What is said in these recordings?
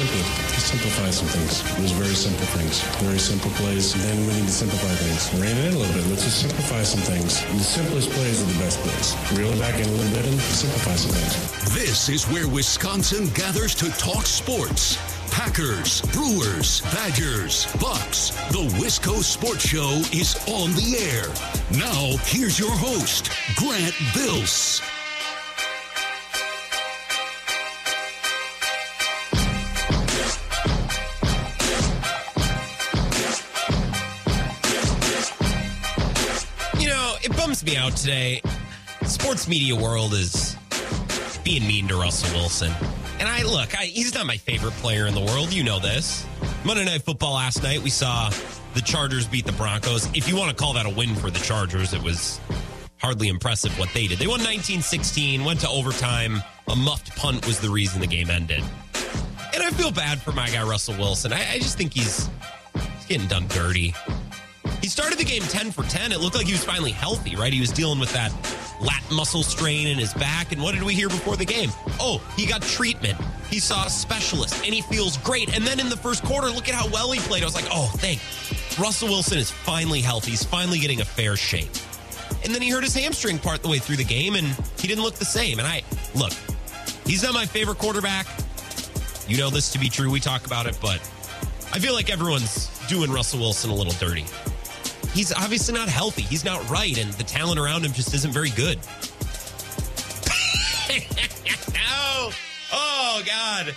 simple. Just simplify some things. It was very simple things. Very simple plays. Then we need to simplify things. Rein it in a little bit. Let's just simplify some things. The simplest plays are the best plays. Reel it back in a little bit and simplify some things. This is where Wisconsin gathers to talk sports. Packers, Brewers, Badgers, Bucks. The Wisco Sports Show is on the air. Now, here's your host, Grant Bills. Me out today. Sports media world is being mean to Russell Wilson. And I look, I, he's not my favorite player in the world. You know this. Monday Night Football last night, we saw the Chargers beat the Broncos. If you want to call that a win for the Chargers, it was hardly impressive what they did. They won 19 16, went to overtime. A muffed punt was the reason the game ended. And I feel bad for my guy, Russell Wilson. I, I just think he's, he's getting done dirty. He started the game 10 for 10. It looked like he was finally healthy, right? He was dealing with that lat muscle strain in his back. And what did we hear before the game? Oh, he got treatment. He saw a specialist and he feels great. And then in the first quarter, look at how well he played. I was like, oh, thank Russell Wilson is finally healthy. He's finally getting a fair shake. And then he hurt his hamstring part the way through the game and he didn't look the same. And I, look, he's not my favorite quarterback. You know this to be true. We talk about it, but I feel like everyone's doing Russell Wilson a little dirty he's obviously not healthy. He's not right, and the talent around him just isn't very good. oh, oh, God.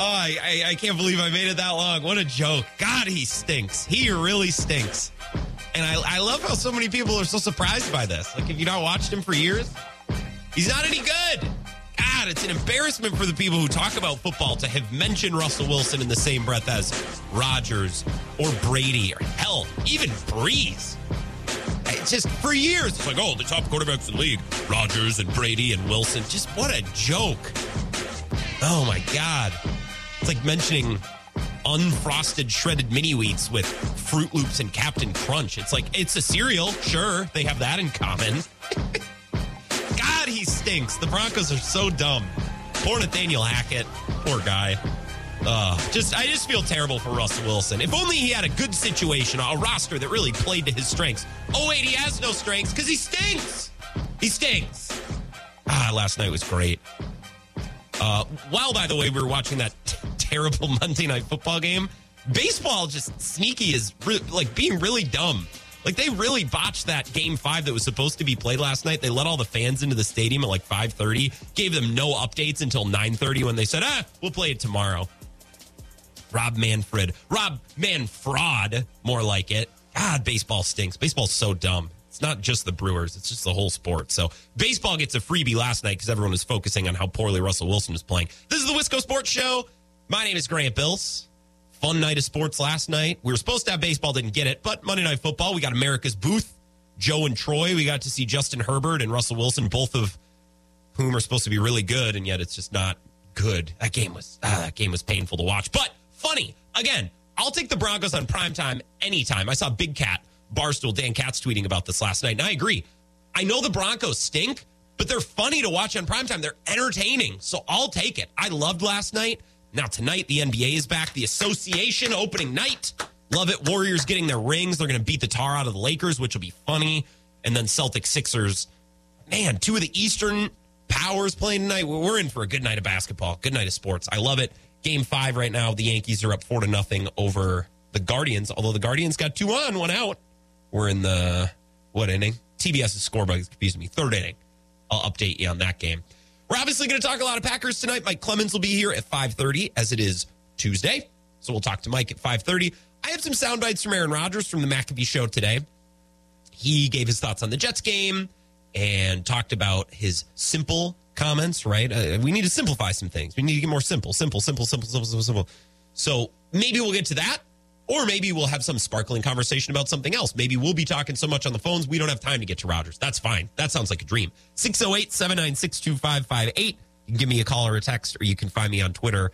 Oh, I, I, I, can't believe I made it that long. What a joke. God, he stinks. He really stinks. And I, I love how so many people are so surprised by this. Like, have you not watched him for years, he's not any good. God, it's an embarrassment for the people who talk about football to have mentioned Russell Wilson in the same breath as Rodgers or Brady or hell, even Brees. It's just for years, it's like, oh, the top quarterbacks in the league, Rodgers and Brady and Wilson. Just what a joke. Oh my God. It's like mentioning unfrosted shredded mini wheats with Fruit Loops and Captain Crunch. It's like, it's a cereal. Sure, they have that in common. God, he stinks. The Broncos are so dumb. Poor Nathaniel Hackett. Poor guy. Uh, just I just feel terrible for Russell Wilson. If only he had a good situation, a roster that really played to his strengths. Oh wait, he has no strengths because he stinks. He stinks. Ah, last night was great. Uh, while by the way we were watching that t- terrible Monday night football game, baseball just sneaky is re- like being really dumb. Like they really botched that game five that was supposed to be played last night. They let all the fans into the stadium at like 5:30, gave them no updates until 9:30 when they said, ah, we'll play it tomorrow. Rob Manfred. Rob Manfraud, more like it. God, baseball stinks. Baseball's so dumb. It's not just the Brewers, it's just the whole sport. So baseball gets a freebie last night because everyone was focusing on how poorly Russell Wilson was playing. This is the Wisco Sports Show. My name is Grant Bills. Fun night of sports last night. We were supposed to have baseball, didn't get it, but Monday Night Football, we got America's Booth, Joe and Troy. We got to see Justin Herbert and Russell Wilson, both of whom are supposed to be really good, and yet it's just not good. That game was ah, that game was painful to watch, but funny. Again, I'll take the Broncos on prime time anytime. I saw Big Cat Barstool Dan Katz tweeting about this last night, and I agree. I know the Broncos stink, but they're funny to watch on prime time. They're entertaining, so I'll take it. I loved last night. Now, tonight, the NBA is back. The association opening night. Love it. Warriors getting their rings. They're going to beat the tar out of the Lakers, which will be funny. And then Celtic Sixers. Man, two of the Eastern powers playing tonight. We're in for a good night of basketball. Good night of sports. I love it. Game five right now. The Yankees are up four to nothing over the Guardians, although the Guardians got two on, one out. We're in the what inning? TBS's scorebook confused me. Third inning. I'll update you on that game. We're obviously going to talk a lot of Packers tonight. Mike Clemens will be here at 5:30 as it is Tuesday. So we'll talk to Mike at 5:30. I have some sound bites from Aaron Rodgers from the McAfee show today. He gave his thoughts on the Jets game and talked about his simple comments, right? Uh, we need to simplify some things. We need to get more simple, simple, simple, simple, simple, simple, simple. So maybe we'll get to that. Or maybe we'll have some sparkling conversation about something else. Maybe we'll be talking so much on the phones, we don't have time to get to Rodgers. That's fine. That sounds like a dream. 608 796 2558. You can give me a call or a text, or you can find me on Twitter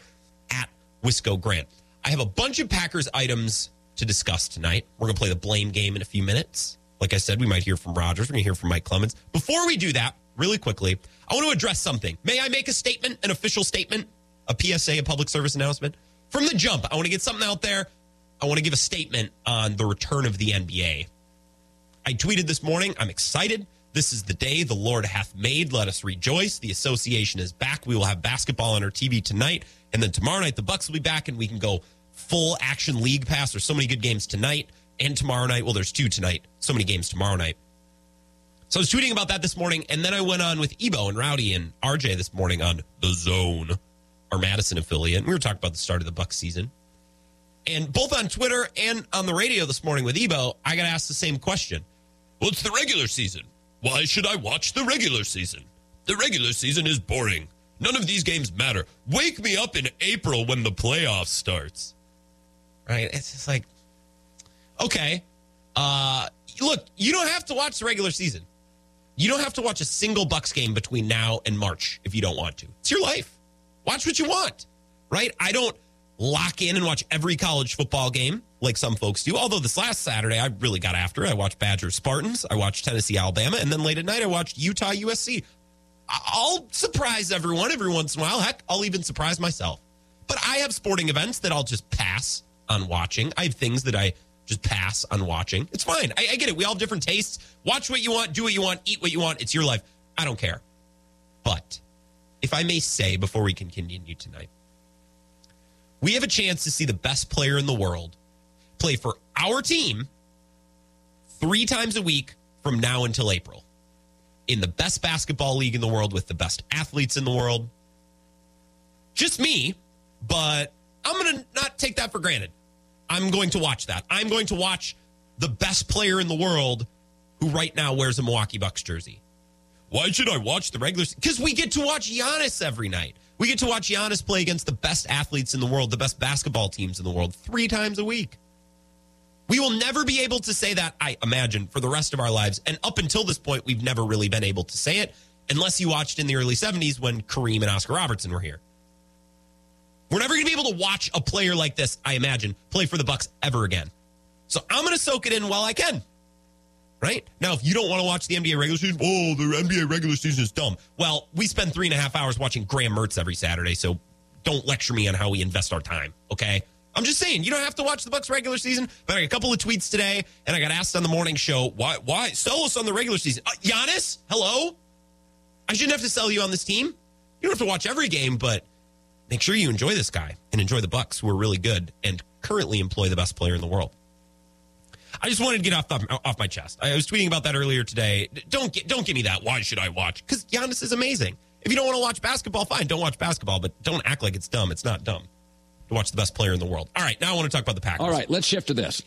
at Wisco Grant. I have a bunch of Packers items to discuss tonight. We're going to play the blame game in a few minutes. Like I said, we might hear from Rodgers. We're going to hear from Mike Clemens. Before we do that, really quickly, I want to address something. May I make a statement, an official statement, a PSA, a public service announcement? from the jump, I want to get something out there. I want to give a statement on the return of the NBA. I tweeted this morning, I'm excited. This is the day the Lord hath made. Let us rejoice. The association is back. We will have basketball on our TV tonight. And then tomorrow night, the Bucks will be back and we can go full action league pass. There's so many good games tonight and tomorrow night. Well, there's two tonight. So many games tomorrow night. So I was tweeting about that this morning, and then I went on with Ebo and Rowdy and RJ this morning on the Zone, our Madison affiliate. And we were talking about the start of the Bucks season. And both on Twitter and on the radio this morning with Ebo, I got asked the same question. It's the regular season. Why should I watch the regular season? The regular season is boring. None of these games matter. Wake me up in April when the playoffs starts. Right? It's just like, okay. Uh, look, you don't have to watch the regular season. You don't have to watch a single Bucks game between now and March if you don't want to. It's your life. Watch what you want, right? I don't lock in and watch every college football game like some folks do. Although this last Saturday, I really got after it. I watched Badger Spartans, I watched Tennessee Alabama, and then late at night, I watched Utah USC. I'll surprise everyone every once in a while. Heck, I'll even surprise myself. But I have sporting events that I'll just pass on watching. I have things that I just pass on watching. It's fine. I, I get it. We all have different tastes. Watch what you want, do what you want, eat what you want. It's your life. I don't care. But if I may say before we can continue tonight, we have a chance to see the best player in the world play for our team three times a week from now until April in the best basketball league in the world with the best athletes in the world. Just me, but I'm going to not take that for granted. I'm going to watch that. I'm going to watch the best player in the world who right now wears a Milwaukee Bucks jersey. Why should I watch the regular? Season? Because we get to watch Giannis every night. We get to watch Giannis play against the best athletes in the world, the best basketball teams in the world, three times a week. We will never be able to say that, I imagine, for the rest of our lives. And up until this point, we've never really been able to say it, unless you watched in the early 70s when Kareem and Oscar Robertson were here. We're never going to be able to watch a player like this, I imagine, play for the Bucks ever again. So I'm going to soak it in while I can. Right? Now, if you don't want to watch the NBA regular season, oh, the NBA regular season is dumb. Well, we spend three and a half hours watching Graham Mertz every Saturday, so don't lecture me on how we invest our time, okay? I'm just saying, you don't have to watch the Bucks regular season. But I got a couple of tweets today, and I got asked on the morning show, why why sell us on the regular season? Uh, Giannis, hello? I shouldn't have to sell you on this team. You don't have to watch every game, but make sure you enjoy this guy and enjoy the Bucks, who are really good and currently employ the best player in the world. I just wanted to get off the, off my chest. I was tweeting about that earlier today. Don't get, don't give me that. Why should I watch? Because Giannis is amazing. If you don't want to watch basketball, fine, don't watch basketball. But don't act like it's dumb. It's not dumb to watch the best player in the world. All right, now I want to talk about the Packers. All right, let's shift to this.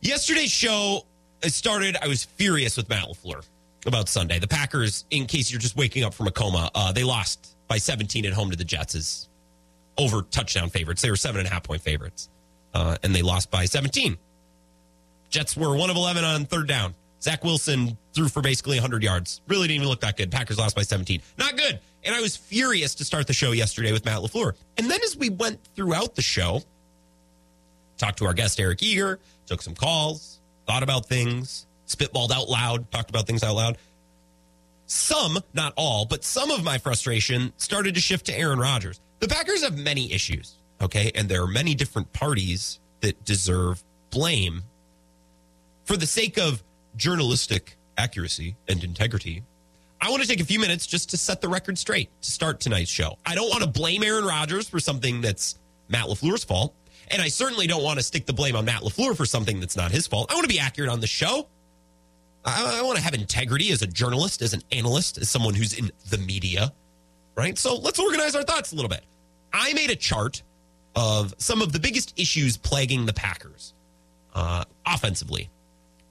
Yesterday's show it started. I was furious with Matt LaFleur about Sunday. The Packers, in case you're just waking up from a coma, uh, they lost by 17 at home to the Jets as over touchdown favorites. They were seven and a half point favorites, uh, and they lost by 17. Jets were one of 11 on third down. Zach Wilson threw for basically 100 yards. Really didn't even look that good. Packers lost by 17. Not good. And I was furious to start the show yesterday with Matt LaFleur. And then as we went throughout the show, talked to our guest, Eric Eager, took some calls, thought about things, spitballed out loud, talked about things out loud. Some, not all, but some of my frustration started to shift to Aaron Rodgers. The Packers have many issues, okay? And there are many different parties that deserve blame. For the sake of journalistic accuracy and integrity, I want to take a few minutes just to set the record straight to start tonight's show. I don't want to blame Aaron Rodgers for something that's Matt LaFleur's fault. And I certainly don't want to stick the blame on Matt LaFleur for something that's not his fault. I want to be accurate on the show. I, I want to have integrity as a journalist, as an analyst, as someone who's in the media, right? So let's organize our thoughts a little bit. I made a chart of some of the biggest issues plaguing the Packers uh, offensively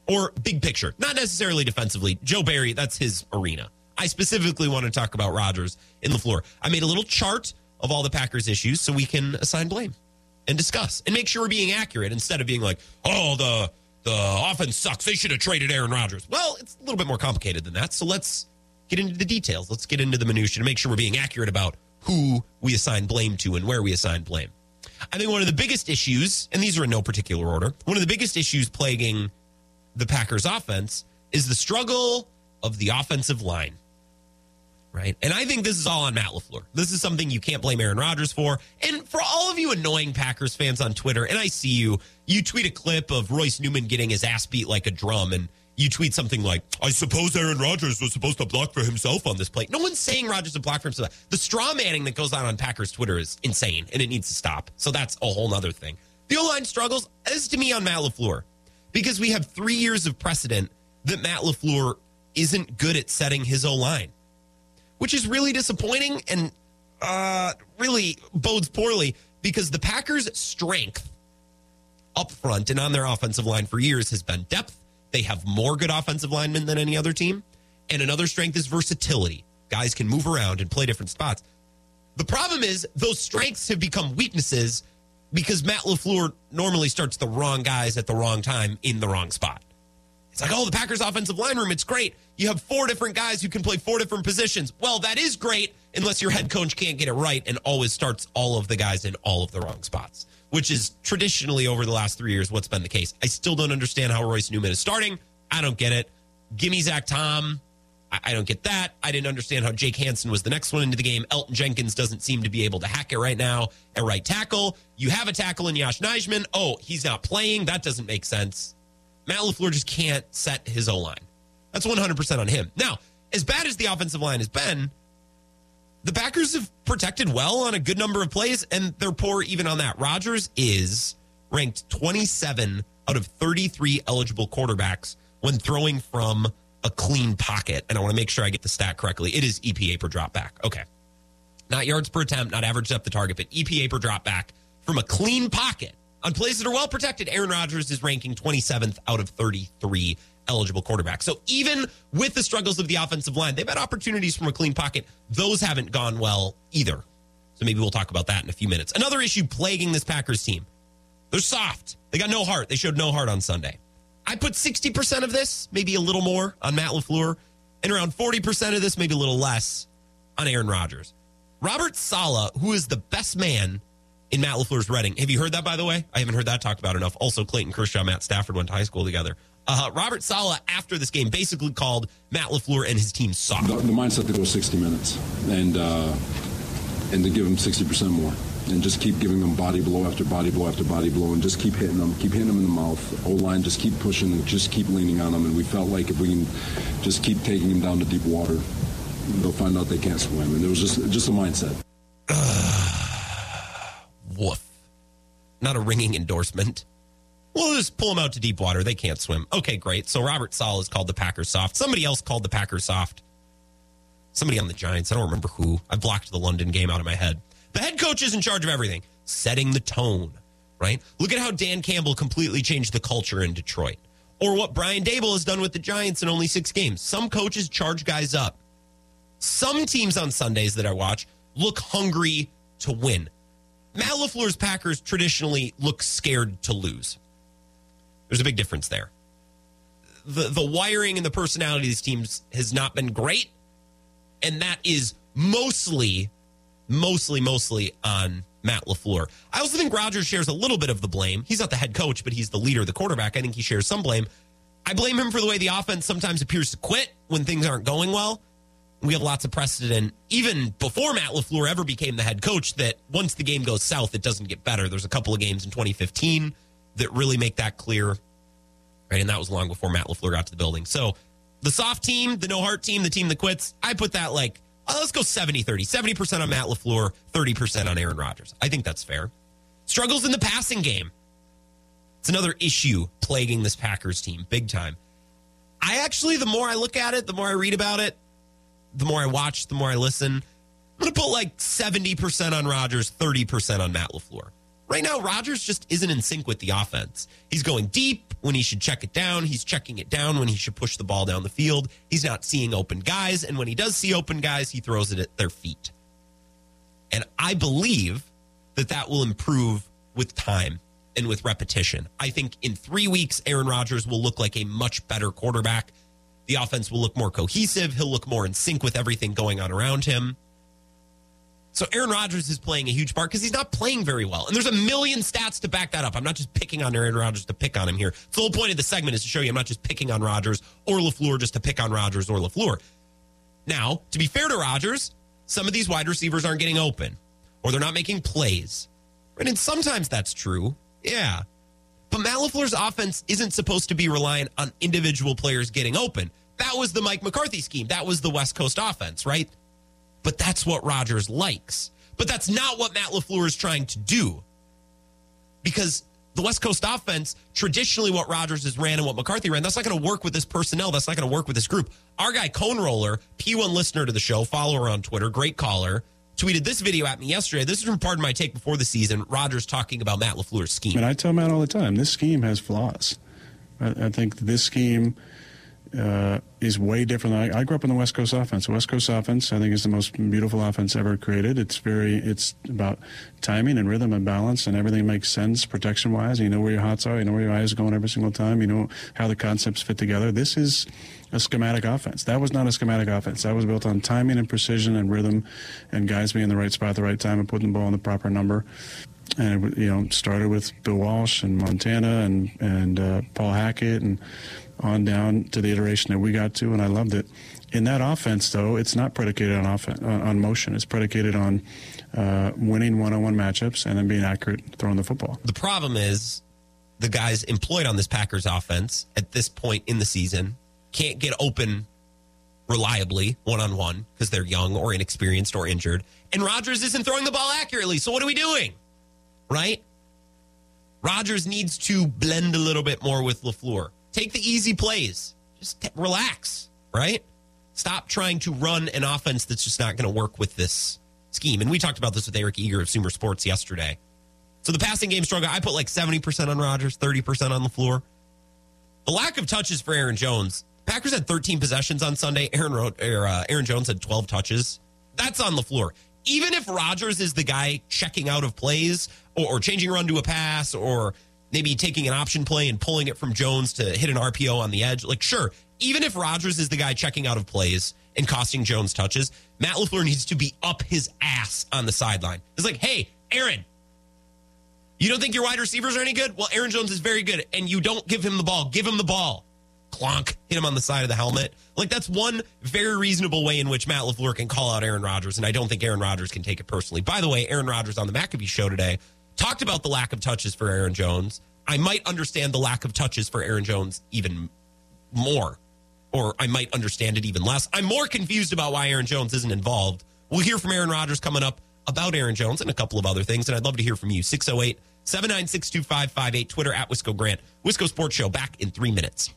or big picture, not necessarily defensively. Joe Barry, that's his arena. I specifically want to talk about Rodgers in LaFleur. I made a little chart of all the Packers issues so we can assign blame and discuss and make sure we're being accurate instead of being like, oh, the the offense sucks. They should have traded Aaron Rodgers. Well, it's a little bit more complicated than that. So let's get into the details. Let's get into the minutia to make sure we're being accurate about who we assign blame to and where we assign blame. I think one of the biggest issues, and these are in no particular order, one of the biggest issues plaguing the Packers offense is the struggle of the offensive line. right? And I think this is all on Matt LaFleur. This is something you can't blame Aaron Rodgers for. And for all of you annoying Packers fans on Twitter, and I see you, you tweet a clip of Royce Newman getting his ass beat like a drum, and you tweet something like, I suppose Aaron Rodgers was supposed to block for himself on this play. No one's saying Rodgers to block for himself. The straw manning that goes on on Packers Twitter is insane, and it needs to stop. So that's a whole other thing. The O line struggles is to me on Matt LaFleur because we have three years of precedent that Matt LaFleur isn't good at setting his O line which is really disappointing and uh, really bodes poorly because the Packers' strength up front and on their offensive line for years has been depth. They have more good offensive linemen than any other team. And another strength is versatility. Guys can move around and play different spots. The problem is those strengths have become weaknesses because Matt LaFleur normally starts the wrong guys at the wrong time in the wrong spot. It's like, oh, the Packers offensive line room, it's great. You have four different guys who can play four different positions. Well, that is great unless your head coach can't get it right and always starts all of the guys in all of the wrong spots, which is traditionally over the last three years what's been the case. I still don't understand how Royce Newman is starting. I don't get it. Give me Zach Tom. I, I don't get that. I didn't understand how Jake Hanson was the next one into the game. Elgton Jenkins doesn't seem to be able to hack it right now at right tackle. You have a tackle in Yosh Nijman. Oh, he's not playing. That doesn't make sense. Matt LaFleur just can't set his O line. That's 100% on him. Now, as bad as the offensive line has been, the Packers have protected well on a good number of plays, and they're poor even on that. Rodgers is ranked 27 out of 33 eligible quarterbacks when throwing from a clean pocket. And I want to make sure I get the stat correctly. It is EPA per drop back. Okay. Not yards per attempt, not average depth of target, but EPA per drop back from a clean pocket. On plays that are well protected, Aaron Rodgers is ranking 27th out of 33 eligible quarterbacks. So even with the struggles of the offensive line, they've had opportunities from a clean pocket. Those haven't gone well either. So maybe we'll talk about that in a few minutes. Another issue plaguing this Packers team. They're soft. They got no heart. They showed no heart on Sunday. I put 60% of this, maybe a little more, on Matt LaFleur, and around 40% of this, maybe a little less, on Aaron Rodgers. Robert Saleh, who is the best man in Matt LaFleur's Reading. Have you heard that, by the way? I haven't heard that talked about enough. Also, Clayton Kershaw, Matt Stafford went to high school together. Uh, Robert Saleh, after this game, basically called Matt LaFleur and his team soft. The, the mindset to go 60 minutes and uh, and to give them 60% more. And just keep giving them body blow after body blow after body blow, and just keep hitting them, keep hitting them in the mouth. O line, just keep pushing, and just keep leaning on them. And we felt like if we can just keep taking them down to deep water, they'll find out they can't swim. And it was just just a mindset. Woof. Not a ringing endorsement. We'll just pull them out to deep water. They can't swim. Okay, great. So Robert Saleh is called the Packers soft. Somebody else called the Packers soft. Somebody on the Giants. I don't remember who. I blocked the London game out of my head. The head coach is in charge of everything, setting the tone, right? Look at how Dan Campbell completely changed the culture in Detroit. Or what Brian Daboll has done with the Giants in only six games. Some coaches charge guys up. Some teams on Sundays that I watch look hungry to win. Matt LaFleur's Packers traditionally look scared to lose. There's a big difference there. The the wiring and the personality of these teams has not been great. And that is mostly, mostly, mostly on Matt LaFleur. I also think Rodgers shares a little bit of the blame. He's not the head coach, but he's the leader, of the quarterback. I think he shares some blame. I blame him for the way the offense sometimes appears to quit when things aren't going well. We have lots of precedent, even before Matt LaFleur ever became the head coach, that once the game goes south, it doesn't get better. There's a couple of games in 2015 that really make that clear. Right. And that was long before Matt LaFleur got to the building. So the soft team, the no heart team, the team that quits, I put that like, oh, let's go 70 30. 70% on Matt LaFleur, 30% on Aaron Rodgers. I think that's fair. Struggles in the passing game. It's another issue plaguing this Packers team big time. I actually, the more I look at it, the more I read about it, the more I watch, the more I listen. I'm going to put like 70% on Rodgers, 30% on Matt LaFleur. Right now, Rodgers just isn't in sync with the offense. He's going deep when he should check it down. He's checking it down when he should push the ball down the field. He's not seeing open guys. And when he does see open guys, he throws it at their feet. And I believe that that will improve with time and with repetition. I think in three weeks, Aaron Rodgers will look like a much better quarterback. The offense will look more cohesive. He'll look more in sync with everything going on around him. So Aaron Rodgers is playing a huge part because he's not playing very well. And there's a million stats to back that up. I'm not just picking on Aaron Rodgers to pick on him here. The whole point of the segment is to show you I'm not just picking on Rodgers or LaFleur just to pick on Rodgers or LaFleur. Now, to be fair to Rodgers, some of these wide receivers aren't getting open or they're not making plays. Right? And sometimes that's true. Yeah. But Matt LaFleur's offense isn't supposed to be reliant on individual players getting open. That was the Mike McCarthy scheme. That was the West Coast offense, right? But that's what Rodgers likes. But that's not what Matt LaFleur is trying to do. Because the West Coast offense, traditionally what Rodgers has ran and what McCarthy ran, that's not going to work with this personnel. That's not going to work with this group. Our guy, Cone Roller, P1 listener to the show, follower on Twitter, great caller, tweeted this video at me yesterday. This is from Pardon My Take before the season. Rodgers talking about Matt LaFleur's scheme. And I tell Matt all the time, this scheme has flaws. I, I think this scheme uh, is way different. I, I, grew up in the West Coast offense. The West Coast offense, I think, is the most beautiful offense ever created. It's very, it's about timing and rhythm and balance, and everything makes sense protection wise. You know where your hots are. You know where your eyes are going every single time. You know how the concepts fit together. This is a schematic offense. That was not a schematic offense. That was built on timing and precision and rhythm, and guys being in the right spot at the right time and putting the ball in the proper number and you know started with Bill Walsh and Montana and and uh, Paul Hackett and on down to the iteration that we got to, and I loved it. In that offense, though, it's not predicated on on motion. It's predicated on uh, winning one-on-one matchups and then being accurate throwing the football. The problem is the guys employed on this Packers offense at this point in the season can't get open reliably one-on-one because they're young or inexperienced or injured, and Rodgers isn't throwing the ball accurately. So what are we doing? Right? Rodgers needs to blend a little bit more with LaFleur. Take the easy plays. Just t- relax, right? Stop trying to run an offense that's just not going to work with this scheme. And we talked about this with Eric Eager of Sumer Sports yesterday. So the passing game struggle, I put like 70% on Rodgers, 30% on LaFleur. The lack of touches for Aaron Jones. Packers had 13 possessions on Sunday. Aaron, wrote, or, uh, Aaron Jones had 12 touches. That's on LaFleur. Even if Rodgers is the guy checking out of plays or, or changing run to a pass or maybe taking an option play and pulling it from Jones to hit an RPO on the edge. Like, sure, even if Rodgers is the guy checking out of plays and costing Jones touches, Matt LaFleur needs to be up his ass on the sideline. It's like, hey, Aaron, you don't think your wide receivers are any good? Well, Aaron Jones is very good, and you don't give him the ball. Give him the ball. Clonk, hit him on the side of the helmet. Like, that's one very reasonable way in which Matt LaFleur can call out Aaron Rodgers, and I don't think Aaron Rodgers can take it personally. By the way, Aaron Rodgers on the McAfee show today talked about the lack of touches for Aaron Jones. I might understand the lack of touches for Aaron Jones even more, or I might understand it even less. I'm more confused about why Aaron Jones isn't involved. We'll hear from Aaron Rodgers coming up about Aaron Jones and a couple of other things, and I'd love to hear from you. 608 796 2558, Twitter at Wisco Grant. Wisco Sports Show back in three minutes.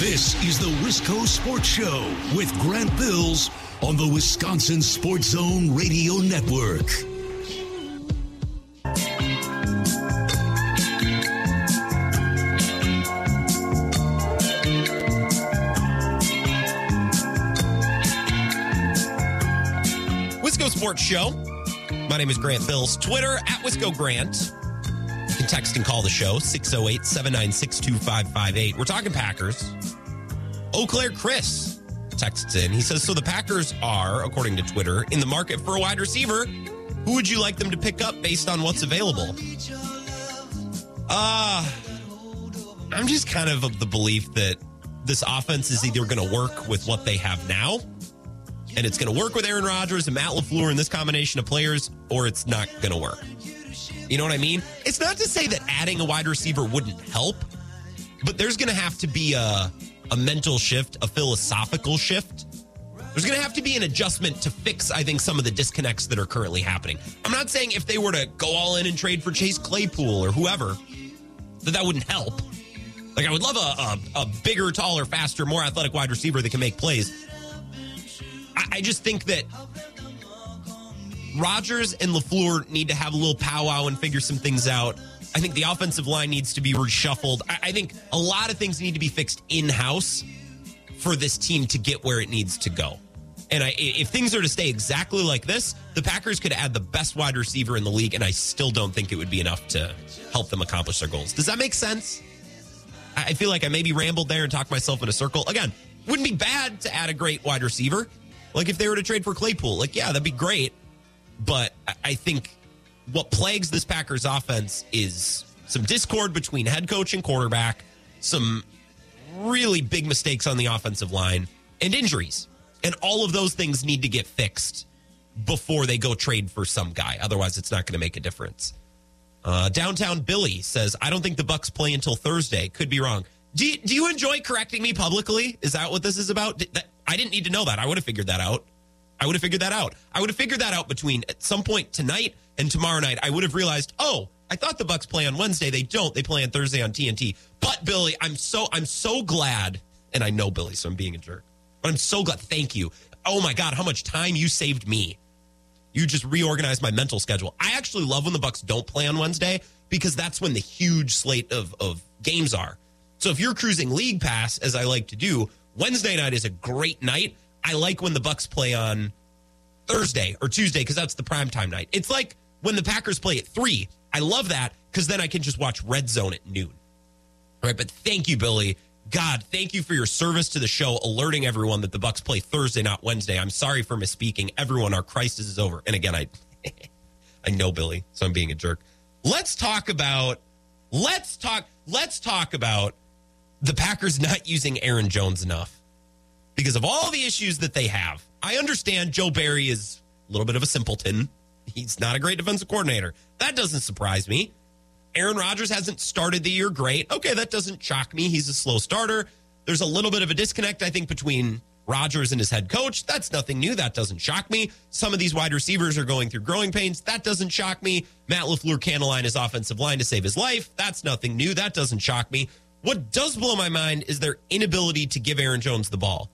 This is the Wisco Sports Show with Grant Bills on the Wisconsin Sports Zone Radio Network. Wisco Sports Show. My name is Grant Bills. Twitter at Wisco Grant. You can text and call the show 608 796 2558. We're talking Packers. Eau Claire Chris texts in. He says, So the Packers are, according to Twitter, in the market for a wide receiver. Who would you like them to pick up based on what's available? Uh, I'm just kind of of the belief that this offense is either going to work with what they have now, and it's going to work with Aaron Rodgers and Matt LaFleur and this combination of players, or it's not going to work. You know what I mean? It's not to say that adding a wide receiver wouldn't help, but there's going to have to be a, a mental shift, a philosophical shift. There's going to have to be an adjustment to fix, I think, some of the disconnects that are currently happening. I'm not saying if they were to go all in and trade for Chase Claypool or whoever, that that wouldn't help. Like, I would love a, a, a bigger, taller, faster, more athletic wide receiver that can make plays. I, I just think that Rodgers and LaFleur need to have a little powwow and figure some things out. I think the offensive line needs to be reshuffled. I, I think a lot of things need to be fixed in house for this team to get where it needs to go. And I, if things are to stay exactly like this, the Packers could add the best wide receiver in the league, and I still don't think it would be enough to help them accomplish their goals. Does that make sense? I feel like I maybe rambled there and talked myself in a circle. Again, wouldn't be bad to add a great wide receiver. Like if they were to trade for Claypool, like, yeah, that'd be great. But I think what plagues this Packers offense is some discord between head coach and quarterback, some really big mistakes on the offensive line, and injuries. And all of those things need to get fixed before they go trade for some guy. Otherwise, it's not going to make a difference. Uh, Downtown Billy says, I don't think the Bucks play until Thursday. Could be wrong. Do you, do you enjoy correcting me publicly? Is that what this is about? Did that, I didn't need to know that. I would have figured that out. I would have figured that out. I would have figured that out between at some point tonight and tomorrow night. I would have realized, oh, I thought the Bucks play on Wednesday. They don't. They play on Thursday on TNT. But Billy, I'm so I'm so glad, and I know Billy, so I'm being a jerk. But I'm so glad. Thank you. Oh my God, how much time you saved me. You just reorganized my mental schedule. I actually love when the Bucks don't play on Wednesday because that's when the huge slate of, of games are. So if you're cruising league pass, as I like to do, Wednesday night is a great night. I like when the Bucks play on Thursday or Tuesday because that's the primetime night. It's like when the Packers play at three. I love that because then I can just watch Red Zone at noon. All right, but thank you, Billy. God, thank you for your service to the show, alerting everyone that the Bucks play Thursday, not Wednesday. I'm sorry for misspeaking. Everyone, our crisis is over. And again, I I know Billy, so I'm being a jerk. Let's talk about let's talk let's talk about the Packers not using Aaron Jones enough because of all the issues that they have. I understand Joe Barry is a little bit of a simpleton. He's not a great defensive coordinator. That doesn't surprise me. Aaron Rodgers hasn't started the year great. Okay, that doesn't shock me. He's a slow starter. There's a little bit of a disconnect, I think, between Rodgers and his head coach. That's nothing new. That doesn't shock me. Some of these wide receivers are going through growing pains. That doesn't shock me. Matt LaFleur can't align his offensive line to save his life. That's nothing new. That doesn't shock me. What does blow my mind is their inability to give Aaron Jones the ball.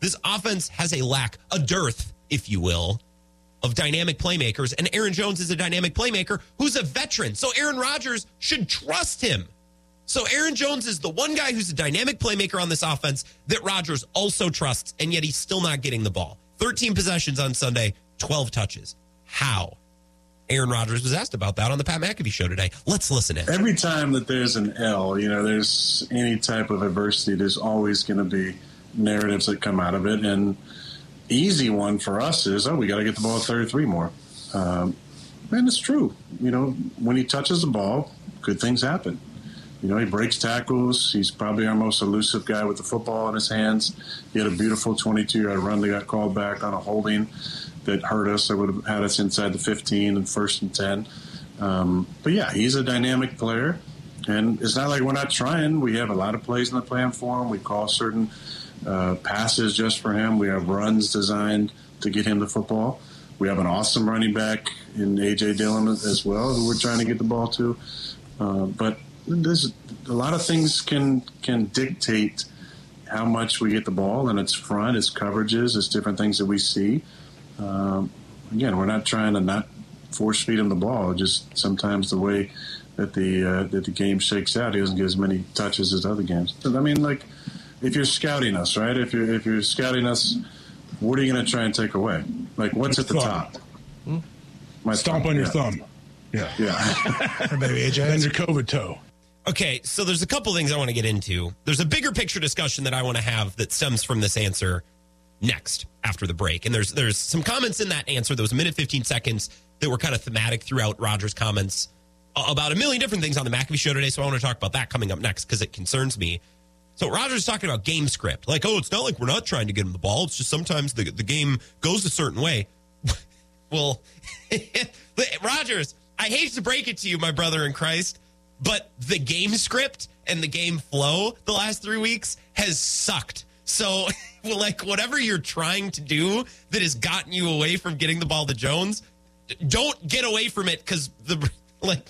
This offense has a lack, a dearth, if you will, of dynamic playmakers. And Aaron Jones is a dynamic playmaker who's a veteran. So Aaron Rodgers should trust him. So Aaron Jones is the one guy who's a dynamic playmaker on this offense that Rodgers also trusts, and yet he's still not getting the ball. 13 possessions on Sunday, 12 touches. How? Aaron Rodgers was asked about that on the Pat McAfee show today. Let's listen in. Every time that there's an L, you know, there's any type of adversity, there's always going to be narratives that come out of it. And easy one for us is, oh, we got to get the ball 33 more. Um, and it's true. You know, when he touches the ball, good things happen. You know, he breaks tackles. He's probably our most elusive guy with the football in his hands. He had a beautiful 22 yard run that got called back on a holding that hurt us, that would have had us inside the 15 and first and 10. Um, but yeah, he's a dynamic player. And it's not like we're not trying. We have a lot of plays in the plan for him. We call certain uh, passes just for him. We have runs designed to get him the football. We have an awesome running back in A.J. Dillon as well, who we're trying to get the ball to. Uh, but there's a lot of things can can dictate how much we get the ball, and it's front, it's coverages, it's different things that we see. Um, again, we're not trying to not force feed him the ball. Just sometimes the way that the uh, that the game shakes out, he doesn't get as many touches as other games. But, I mean, like if you're scouting us, right? If you're if you're scouting us, what are you going to try and take away? Like what's at the top? Hmm? My Stomp thumb, on your yeah. thumb. Yeah, yeah. maybe AJ. Then your COVID toe. Okay, so there's a couple things I want to get into. There's a bigger picture discussion that I want to have that stems from this answer next after the break. And there's there's some comments in that answer. There was a minute 15 seconds that were kind of thematic throughout Rodgers' comments about a million different things on the McAfee show today. So I want to talk about that coming up next because it concerns me. So Rodgers talking about game script. Like, oh, it's not like we're not trying to get him the ball. It's just sometimes the, the game goes a certain way. well, Rodgers, I hate to break it to you, my brother in Christ, but the game script and the game flow the last three weeks has sucked. So, like, whatever you're trying to do that has gotten you away from getting the ball to Jones, don't get away from it because the like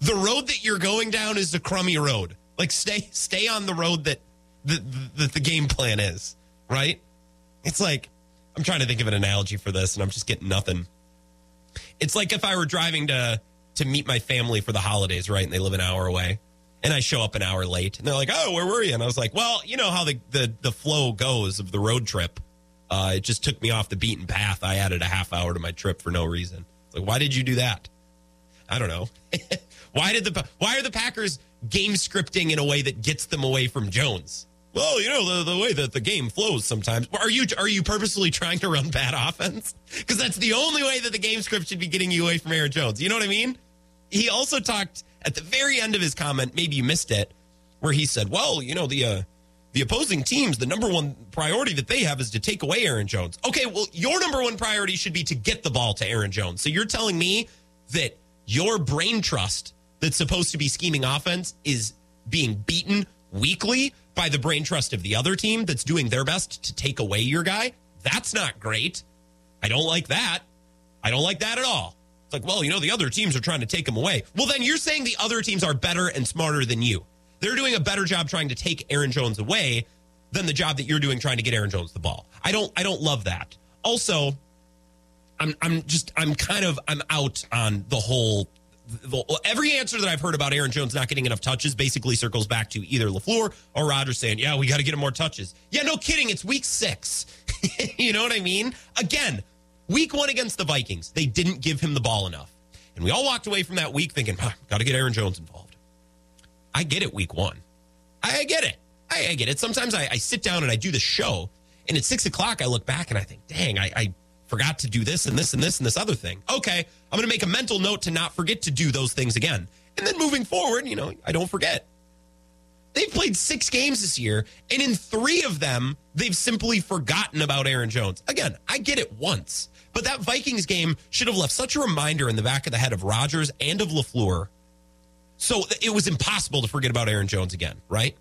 the road that you're going down is a crummy road. Like, stay stay on the road that the, the, the game plan is. Right? It's like I'm trying to think of an analogy for this, and I'm just getting nothing. It's like if I were driving to to meet my family for the holidays, right? And they live an hour away. And I show up an hour late. And they're like, oh, where were you? And I was like, well, you know how the, the, the flow goes of the road trip. Uh, it just took me off the beaten path. I added a half hour to my trip for no reason. It's like, why did you do that? I don't know. why did the why are the Packers game scripting in a way that gets them away from Jones? Well, you know the, the way that the game flows sometimes. Are you are you purposely trying to run bad offense? Because that's the only way that the game script should be getting you away from Aaron Jones. You know what I mean? he also talked at the very end of his comment, maybe you missed it, where he said, "Well, you know the uh, the opposing teams, the number one priority that they have is to take away Aaron Jones. Okay, well, your number one priority should be to get the ball to Aaron Jones. So you're telling me that your brain trust that's supposed to be scheming offense is being beaten weekly by the brain trust of the other team that's doing their best to take away your guy? That's not great. I don't like that. I don't like that at all. It's like, well, you know, the other teams are trying to take him away. Well, then you're saying the other teams are better and smarter than you. They're doing a better job trying to take Aaron Jones away than the job that you're doing trying to get Aaron Jones the ball. I don't I don't love that. Also, I'm I'm just I'm kind of I'm out on the whole the, every answer that I've heard about Aaron Jones not getting enough touches basically circles back to either LaFleur or Rodgers saying, "Yeah, we got to get him more touches." Yeah, no kidding, it's week 6. you know what I mean? Again, week 1 against the Vikings, they didn't give him the ball enough. And we all walked away from that week thinking, huh, "Got to get Aaron Jones involved." I get it week 1. I, I get it. I, I, get it. Sometimes I, I, sit down and I do the show, and at six o'clock I look back and I think, "Dang, I forgot to do this and this and this and this other thing. Okay, I'm going to make a mental note to not forget to do those things again. And then moving forward, you know, I don't forget. They've played six games this year, and in three of them, they've simply forgotten about Aaron Jones. Again, I get it once, but that Vikings game should have left such a reminder in the back of the head of Rodgers and of LaFleur. So it was impossible to forget about Aaron Jones again, right?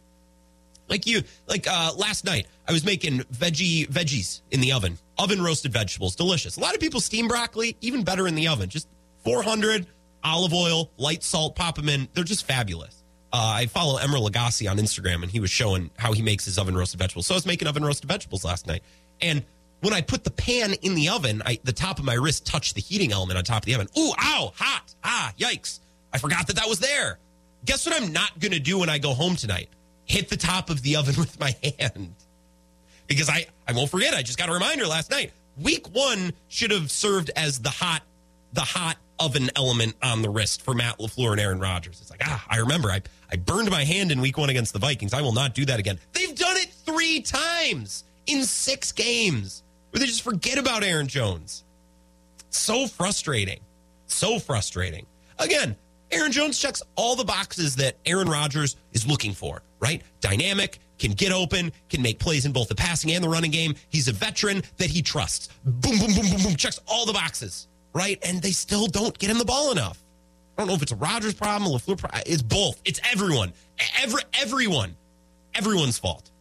Like you, like uh, last night, I was making veggie veggies in the oven, oven roasted vegetables, delicious. A lot of people steam broccoli, even better in the oven. Just 400 olive oil, light salt, pop them in. They're just fabulous. Uh, I follow Emeril Lagasse on Instagram, and he was showing how he makes his oven roasted vegetables. So I was making oven roasted vegetables last night, and when I put the pan in the oven, I, the top of my wrist touched the heating element on top of the oven. Ooh, ow, hot! Ah, yikes! I forgot that that was there. Guess what I'm not to do when I go home tonight? hit the top of the oven with my hand because I, I won't forget. I just got a reminder last night. Week one should have served as the hot, the hot oven element on the wrist for Matt LaFleur and Aaron Rodgers. It's like, ah, I remember I, I burned my hand in week one against the Vikings. I will not do that again. They've done it three times in six games where they just forget about Aaron Jones. So frustrating. So frustrating. Again, Aaron Jones checks all the boxes that Aaron Rodgers is looking for, right? Dynamic, can get open, can make plays in both the passing and the running game. He's a veteran that he trusts. Boom, boom, boom, boom, boom, checks all the boxes, right? And they still don't get him the ball enough. I don't know if it's a Rodgers problem, a LaFleur problem. It's both. It's everyone. Every, everyone. Everyone's fault.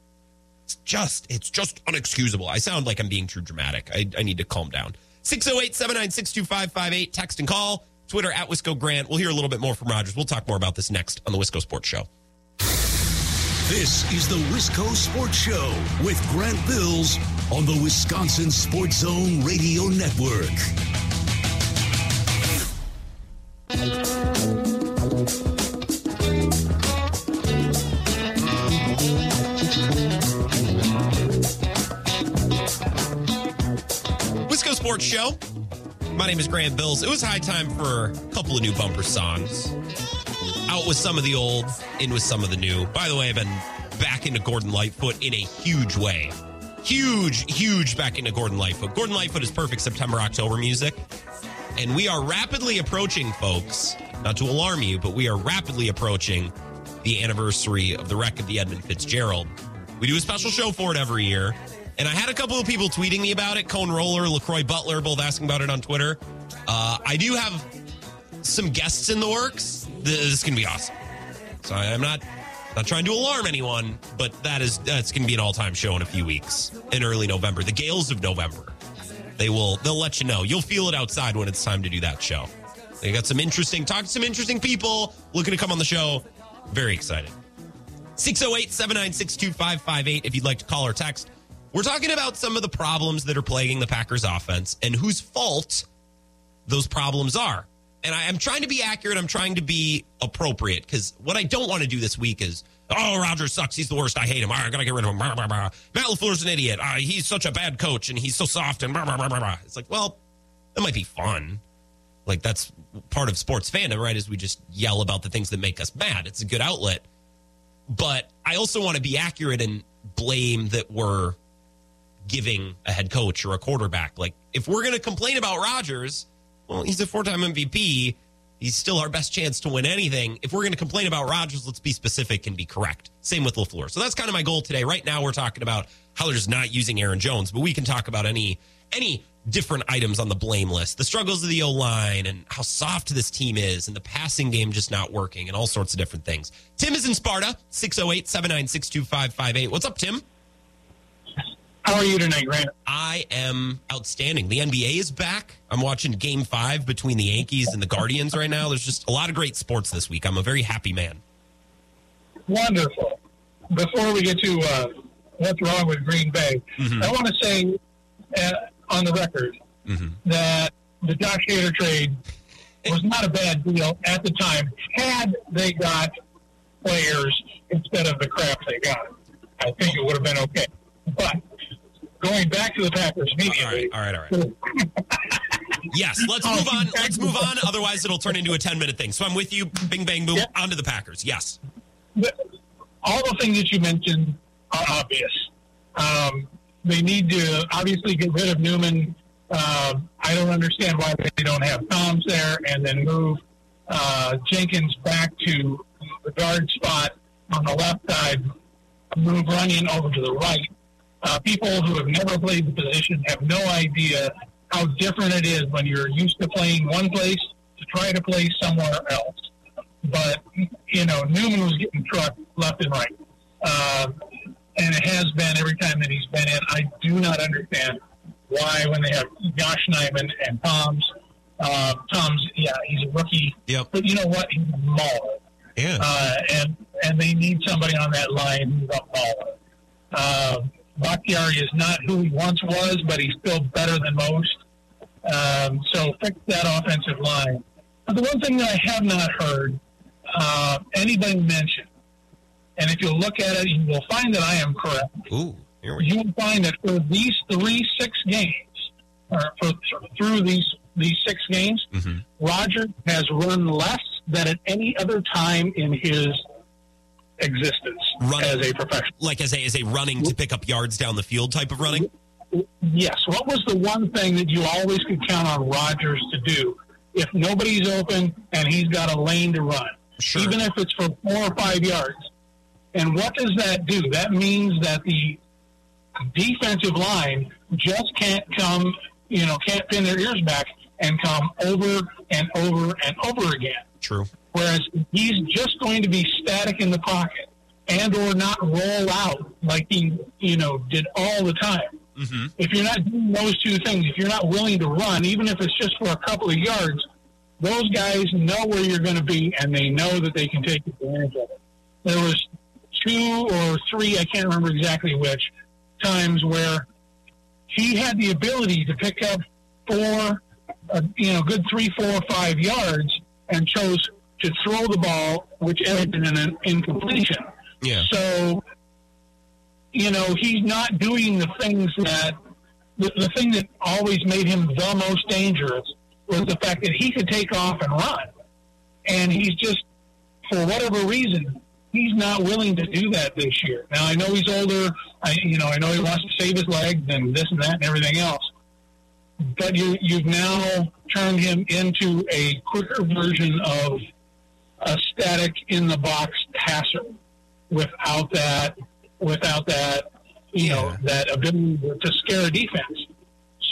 It's just, it's just unexcusable. I sound like I'm being too dramatic. I, I need to calm down. 608 796 2558. Text and call. Twitter at Wisco Grant. We'll hear a little bit more from Rodgers. We'll talk more about this next on the Wisco Sports Show. This is the Wisco Sports Show with Grant Bills on the Wisconsin Sports Zone Radio Network. Wisco Sports Show. My name is Grant Bills. It was high time for a couple of new bumper songs. Out with some of the old, in with some of the new. By the way, I've been back into Gordon Lightfoot in a huge way. Huge, huge back into Gordon Lightfoot. Gordon Lightfoot is perfect September, October music. And we are rapidly approaching, folks, not to alarm you, but we are rapidly approaching the anniversary of the wreck of the Edmund Fitzgerald. We do a special show for it every year. And I had a couple of people tweeting me about it. Cone Roller, LaCroix Butler, both asking about it on Twitter. Uh, I do have some guests in the works. This is going to be awesome. So I'm not not trying to alarm anyone, but that is that's going to be an all time show in a few weeks in early November. The Gales of November. They will they'll let you know. You'll feel it outside when it's time to do that show. They got some interesting talk to some interesting people looking to come on the show. Very excited. 608 796 2558 if you'd like to call or text. We're talking about some of the problems that are plaguing the Packers offense and whose fault those problems are. And I, am trying to be accurate. I'm trying to be appropriate because what I don't want to do this week is, oh, Rodgers sucks. He's the worst. I hate him. I gotta get rid of him. Blah, blah, blah. Matt LaFleur's an idiot. Uh, he's such a bad coach and he's so soft and blah, blah, blah, blah, blah. It's like, well, that might be fun. Like that's part of sports fandom, right? Is we just yell about the things that make us mad. It's a good outlet. But I also want to be accurate and blame that we're giving a head coach or a quarterback. Like, if we're to complain about Rodgers, well, he's a four time MVP. He's still our best chance to win anything. If we're going to complain about Rodgers, let's be specific and be correct. Same with LaFleur. So that's kind of my goal today. Right now, we're talking about just not using Aaron Jones, but we can talk about any any different items on the blame list. The struggles of the O line and how soft this team is and the passing game just not working and all sorts of different things. Tim is in Sparta, 608 796 2558. What's up, Tim? How are you tonight, Grant? I am outstanding. The NBA is back. I'm watching game five between the Yankees and the Guardians right now. There's just a lot of great sports this week. I'm a very happy man. Wonderful. Before we get to uh, what's wrong with Green Bay, Mm-hmm. I want to say uh, on the record Mm-hmm. that the Josh Hader trade was not a bad deal at the time had they got players instead of the crap they got. I think it would have been okay. But going back to the Packers All right, immediately, all right, all right. Yes, let's move on. Let's move on. Otherwise, it'll turn into a 10 minute thing. So I'm with you. Bing, bang, boom. Yeah. On to the Packers. Yes. all the things that you mentioned are obvious. Um, they need to obviously get rid of Newman. Um I don't understand why they don't have Toms there and then move uh, Jenkins back to the guard spot on the left side, move Runyan over to the right. Uh, people who have never played the position have no idea how different it is when you're used to playing one place to try to play somewhere else but you know Newman was getting trucked left and right, um, and it has been every time that he's been in. I do not understand why when they have Josh Nyman and Tom's. Uh, Tom's, yeah, he's a rookie, Yep. but you know what? He's a mauler, Yeah. uh, and and they need somebody on that line who's a mauler. Uh, Bakhtiari is not who he once was, but he's still better than most. Um, so fix that offensive line. But the one thing that I have not heard uh, anybody mention, and if you look at it, you will find that I am correct. Ooh, here we You will find that for these three six games, or for, through these these six games, Mhm. Roger has run less than at any other time in his existence Running. as a professional. Like as a, as a running to pick up yards down the field type of running. Yes. What was the one thing that you always could count on Rodgers to do if nobody's open and he's got a lane to run, Sure. even if it's for four or five yards? And what does that do? That means that the defensive line just can't come, you know, can't pin their ears back and come over and over and over again. True. Whereas he's just going to be static in the pocket and or not roll out like he, you know, did all the time. Mm-hmm. If you're not doing those two things, if you're not willing to run, even if it's just for a couple of yards, those guys know where you're going to be and they know that they can take advantage of it. There was two or three, I can't remember exactly which, times where he had the ability to pick up four, uh, you know, good three, four, five yards and chose to throw the ball, which ended in an incompletion. Yeah. So, you know, he's not doing the things that the, the thing that always made him the most dangerous was the fact that he could take off and run. And he's just, for whatever reason, he's not willing to do that this year. Now I know he's older. I, you know, I know he wants to save his legs and this and that and everything else. But you, you've now turned him into a quicker version of a static in the box passer without that, without that, you know, that ability to scare a defense.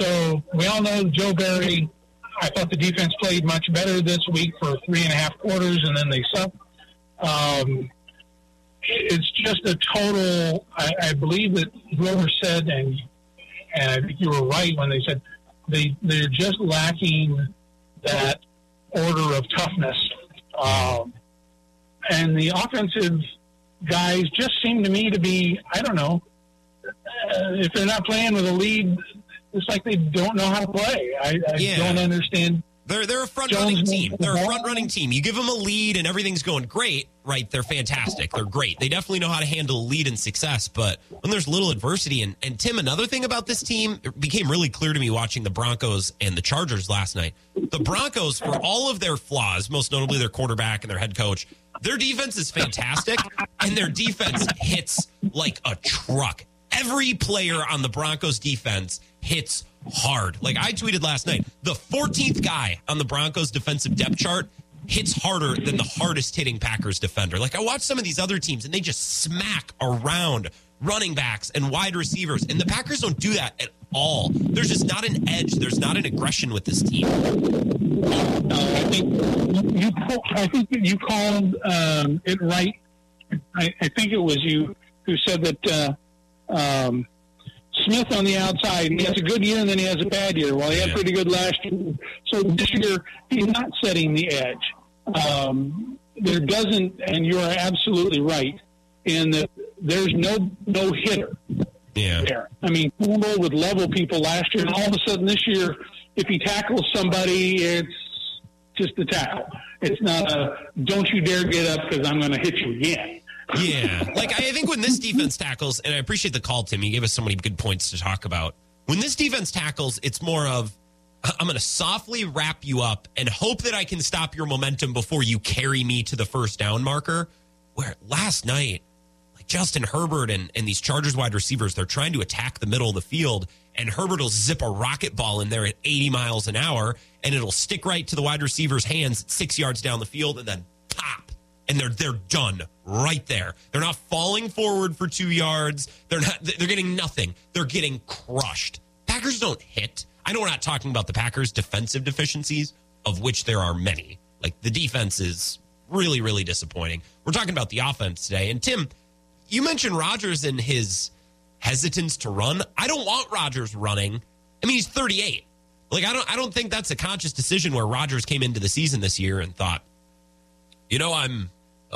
So we all know Joe Barry. I thought the defense played much better this week for three and a half quarters, and then they sucked. Um, it's just a total. I, I believe that whoever said, and and I think you were right when they said they they're just lacking that order of toughness. Um, and the offensive guys just seem to me to be, I don't know, uh, if they're not playing with a lead, it's like they don't know how to play. I, I Yeah. don't understand. They're they're a front running team. They're a front running team. You give them a lead and everything's going great, right? They're fantastic. They're great. They definitely know how to handle lead and success. But when there's little adversity, and, and Tim, another thing about this team it became really clear to me watching the Broncos and the Chargers last night. The Broncos, for all of their flaws, most notably their quarterback and their head coach, their defense is fantastic, and their defense hits like a truck. Every player on the Broncos defense hits hard. Like I tweeted last night, the 14th guy on the Broncos defensive depth chart hits harder than the hardest hitting Packers defender. Like I watch some of these other teams and they just smack around running backs and wide receivers. And the Packers don't do that at all. There's just not an edge. There's not an aggression with this team. Uh, I think you. I think you called um, it right. I, I, think it was you who said that uh, um, Smith on the outside. He has a good year and then he has a bad year. Well, he had pretty good last year. So this year he's not setting the edge. Um, there doesn't, and you are absolutely right in that there's no no hitter. Yeah. There. I mean, Campbell would level people last year, and all of a sudden this year, if he tackles somebody, it's just a tackle. It's not a don't you dare get up because I'm going to hit you again. Yeah. Like, I think when this defense tackles, and I appreciate the call, Tim, you gave us so many good points to talk about. When this defense tackles, it's more of, I'm going to softly wrap you up and hope that I can stop your momentum before you carry me to the first down marker. Where last night, like Justin Herbert and, and these Chargers wide receivers, they're trying to attack the middle of the field, and Herbert will zip a rocket ball in there at 80 miles an hour, and it'll stick right to the wide receiver's hands six yards down the field, and then pop and they're they're done right there. They're not falling forward for two yards. They're not. They're getting nothing. They're getting crushed. Packers don't hit. I know we're not talking about the Packers' defensive deficiencies, of which there are many. Like the defense is really, really disappointing. We're talking about the offense today. And Tim, you mentioned Rodgers and his hesitance to run. I don't want Rodgers running. I mean, he's 38. Like I don't. I don't think that's a conscious decision where Rodgers came into the season this year and thought, you know, I'm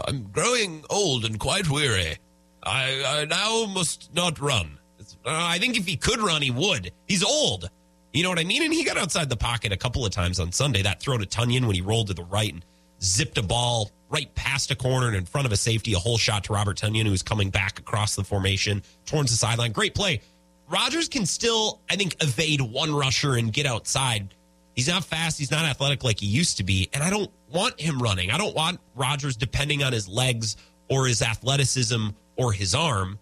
I'm growing old and quite weary. I, I now must not run. Uh, I think if he could run, he would. He's old. You know what I mean? And he got outside the pocket a couple of times on Sunday. That throw to Tonyan when he rolled to the right and zipped a ball right past a corner and in front of a safety, a whole shot to Robert Tonyan, who was coming back across the formation towards the sideline. Great play. Rodgers can still, I think, evade one rusher and get outside. He's not fast. He's not athletic like he used to be. And I don't want him running. I don't want Rodgers depending on his legs or his athleticism or his arm.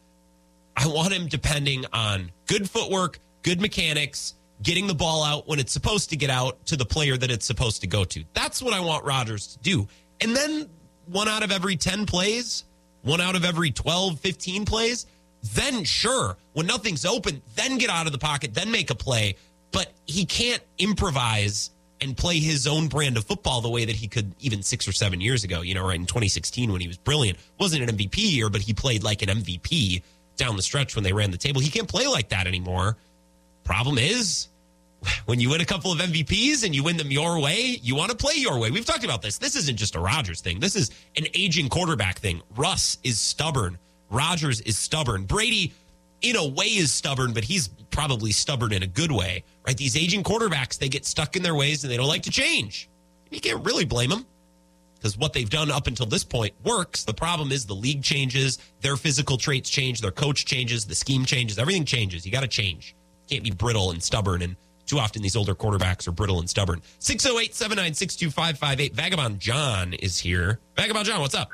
I want him depending on good footwork, good mechanics, getting the ball out when it's supposed to get out to the player that it's supposed to go to. That's what I want Rodgers to do. And then one out of every 10 plays, one out of every 12, 15 plays, then sure, when nothing's open, then get out of the pocket, then make a play. But he can't improvise and play his own brand of football the way that he could even six or seven years ago. You know, right in 2016 when he was brilliant, wasn't an MVP year, but he played like an MVP down the stretch when they ran the table. He can't play like that anymore. Problem is, when you win a couple of MVPs and you win them your way, you want to play your way. We've talked about this. This isn't just a Rodgers thing. This is an aging quarterback thing. Russ is stubborn. Rodgers is stubborn. Brady in a way is stubborn, but he's probably stubborn in a good way, right? These aging quarterbacks, they get stuck in their ways and they don't like to change. You can't really blame them because what they've done up until this point works. The problem is the league changes, their physical traits change, their coach changes, the scheme changes, everything changes. You got to change. You can't be brittle and stubborn. And too often these older quarterbacks are brittle and stubborn. 608 796 2558. Vagabond John is here. Vagabond John, what's up?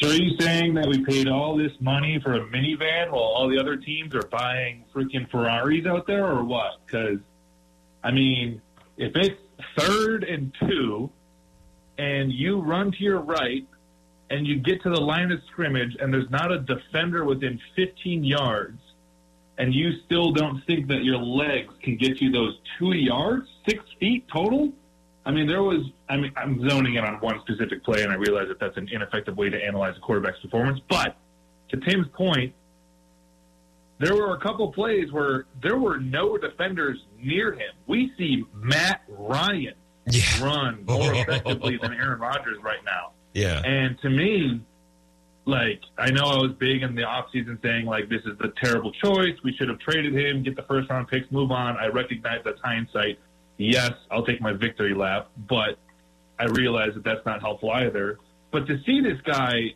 So are you saying that we paid all this money for a minivan while all the other teams are buying freaking Ferraris out there, or what? Because, I mean, if it's third and two, and you run to your right, and you get to the line of scrimmage, and there's not a defender within 15 yards, and you still don't think that your legs can get you those two yards, six feet total, I mean, there was. I mean, I'm zoning in on one specific play, and I realize that that's an ineffective way to analyze a quarterback's performance. But to Tim's point, there were a couple plays where there were no defenders near him. We see Matt Ryan yeah. run more effectively than Aaron Rodgers right now. Yeah. And to me, like I know I was big in the offseason saying like this is the terrible choice. We should have traded him, get the first round picks, move on. I recognize that's hindsight yes, I'll take my victory lap, but I realize that that's not helpful either. But to see this guy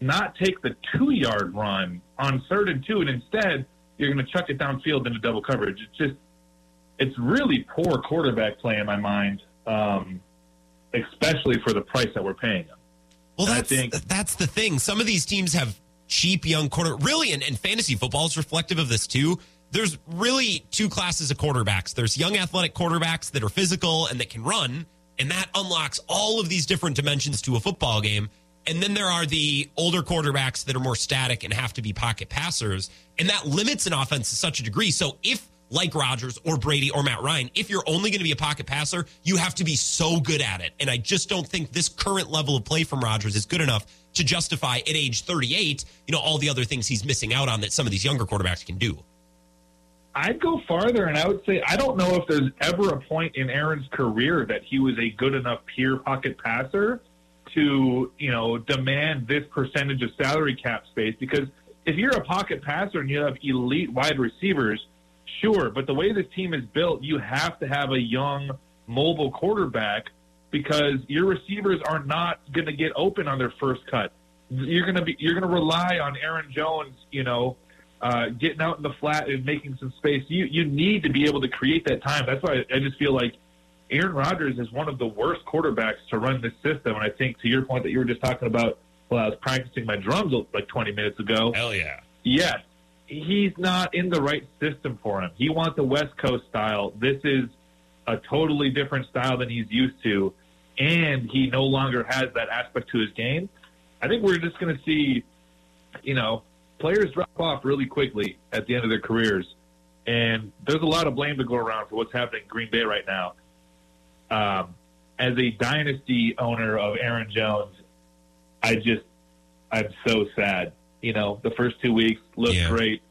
not take the two yard run on third and two, and instead you're going to chuck it downfield into double coverage, it's just, it's really poor quarterback play in my mind, um, especially for the price that we're paying him. Well, that's, think, that's the thing. Some of these teams have cheap young quarter, really, and, and fantasy football is reflective of this too there's really two classes of quarterbacks. There's young athletic quarterbacks that are physical and that can run, And that unlocks all of these different dimensions to a football game. And then there are the older quarterbacks that are more static and have to be pocket passers. And that limits an offense to such a degree. So if, like Rodgers or Brady or Matt Ryan, if you're only going to be a pocket passer, you have to be so good at it. And I just don't think this current level of play from Rodgers is good enough to justify at age 38, you know, all the other things he's missing out on that some of these younger quarterbacks can do. I'd go farther and I would say I don't know if there's ever a point in Aaron's career that he was a good enough pure pocket passer to, you know, demand this percentage of salary cap space because if you're a pocket passer and you have elite wide receivers, sure, but the way this team is built, you have to have a young mobile quarterback because your receivers are not going to get open on their first cut. You're going to be you're going to rely on Aaron Jones, you know, uh, getting out in the flat and making some space. You you need to be able to create that time. That's why I just feel like Aaron Rodgers is one of the worst quarterbacks to run this system. And I think to your point that you were just talking about while I was practicing my drums like 20 minutes ago. Hell yeah. Yes, he's not in the right system for him. He wants a West Coast style. This is a totally different style than he's used to, and he no longer has that aspect to his game. I think we're just going to see, you know, players drop off really quickly at the end of their careers, and there's a lot of blame to go around for what's happening in Green Bay right now. Um, as a dynasty owner of Aaron Jones, I just I'm so sad. You know, the first two weeks looked Yeah. great.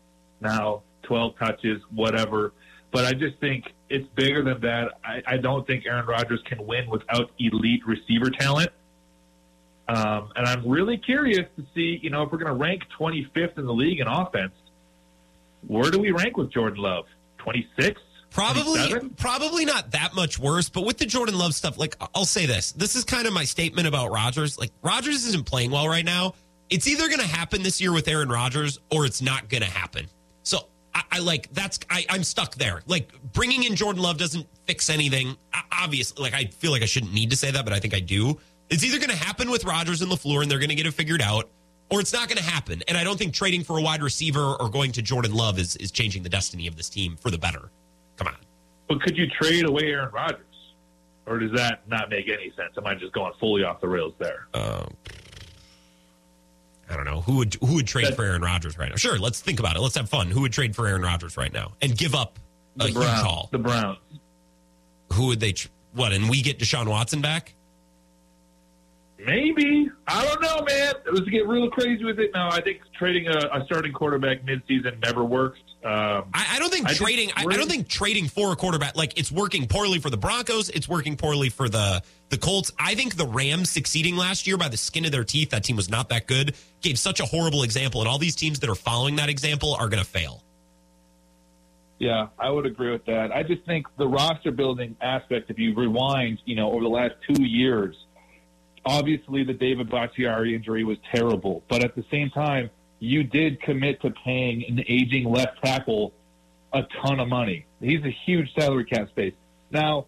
Now 12 touches, whatever. But I just think it's bigger than that. I, I don't think Aaron Rodgers can win without elite receiver talent. Um, and I'm really curious to see, you know, if we're going to rank 25th in the league in offense, where do we rank with Jordan Love? 26? Probably, 27? probably not that much worse. But with the Jordan Love stuff, like I'll say this: this is kind of my statement about Rodgers. Like Rodgers isn't playing well right now. It's either going to happen this year with Aaron Rodgers, or it's not going to happen. So I, I like that's I, I'm stuck there. Like bringing in Jordan Love doesn't fix anything. O- Obviously, like I feel like I shouldn't need to say that, but I think I do. It's either going to happen with Rodgers and LaFleur, and they're going to get it figured out, or it's not going to happen. And I don't think trading for a wide receiver or going to Jordan Love is is changing the destiny of this team for the better. Come on. But could you trade away Aaron Rodgers? Or does that not make any sense? Am I just going fully off the rails there? Um, I don't know who would who would trade That- for Aaron Rodgers right now. Sure, let's think about it. Let's have fun. Who would trade for Aaron Rodgers right now and give up a The huge haul? The Browns. Who would they? Tr- what? And we get Deshaun Watson back? Maybe. I don't know, man. Let's get real crazy with it. No, I think trading a, a starting quarterback midseason never works. Um, I, I don't think I trading. I, I don't think trading for a quarterback like it's working poorly for the Broncos. It's working poorly for the the Colts. I think the Rams succeeding last year by the skin of their teeth. That team was not that good. Gave such a horrible example, and all these teams that are following that example are going to fail. Yeah, I would agree with that. I just think the roster building aspect, if you rewind, you know, over the last two years, obviously the David Bakhtiari injury was terrible, but at the same time, you did commit to paying an aging left tackle a ton of money. He's a huge salary cap space. Now,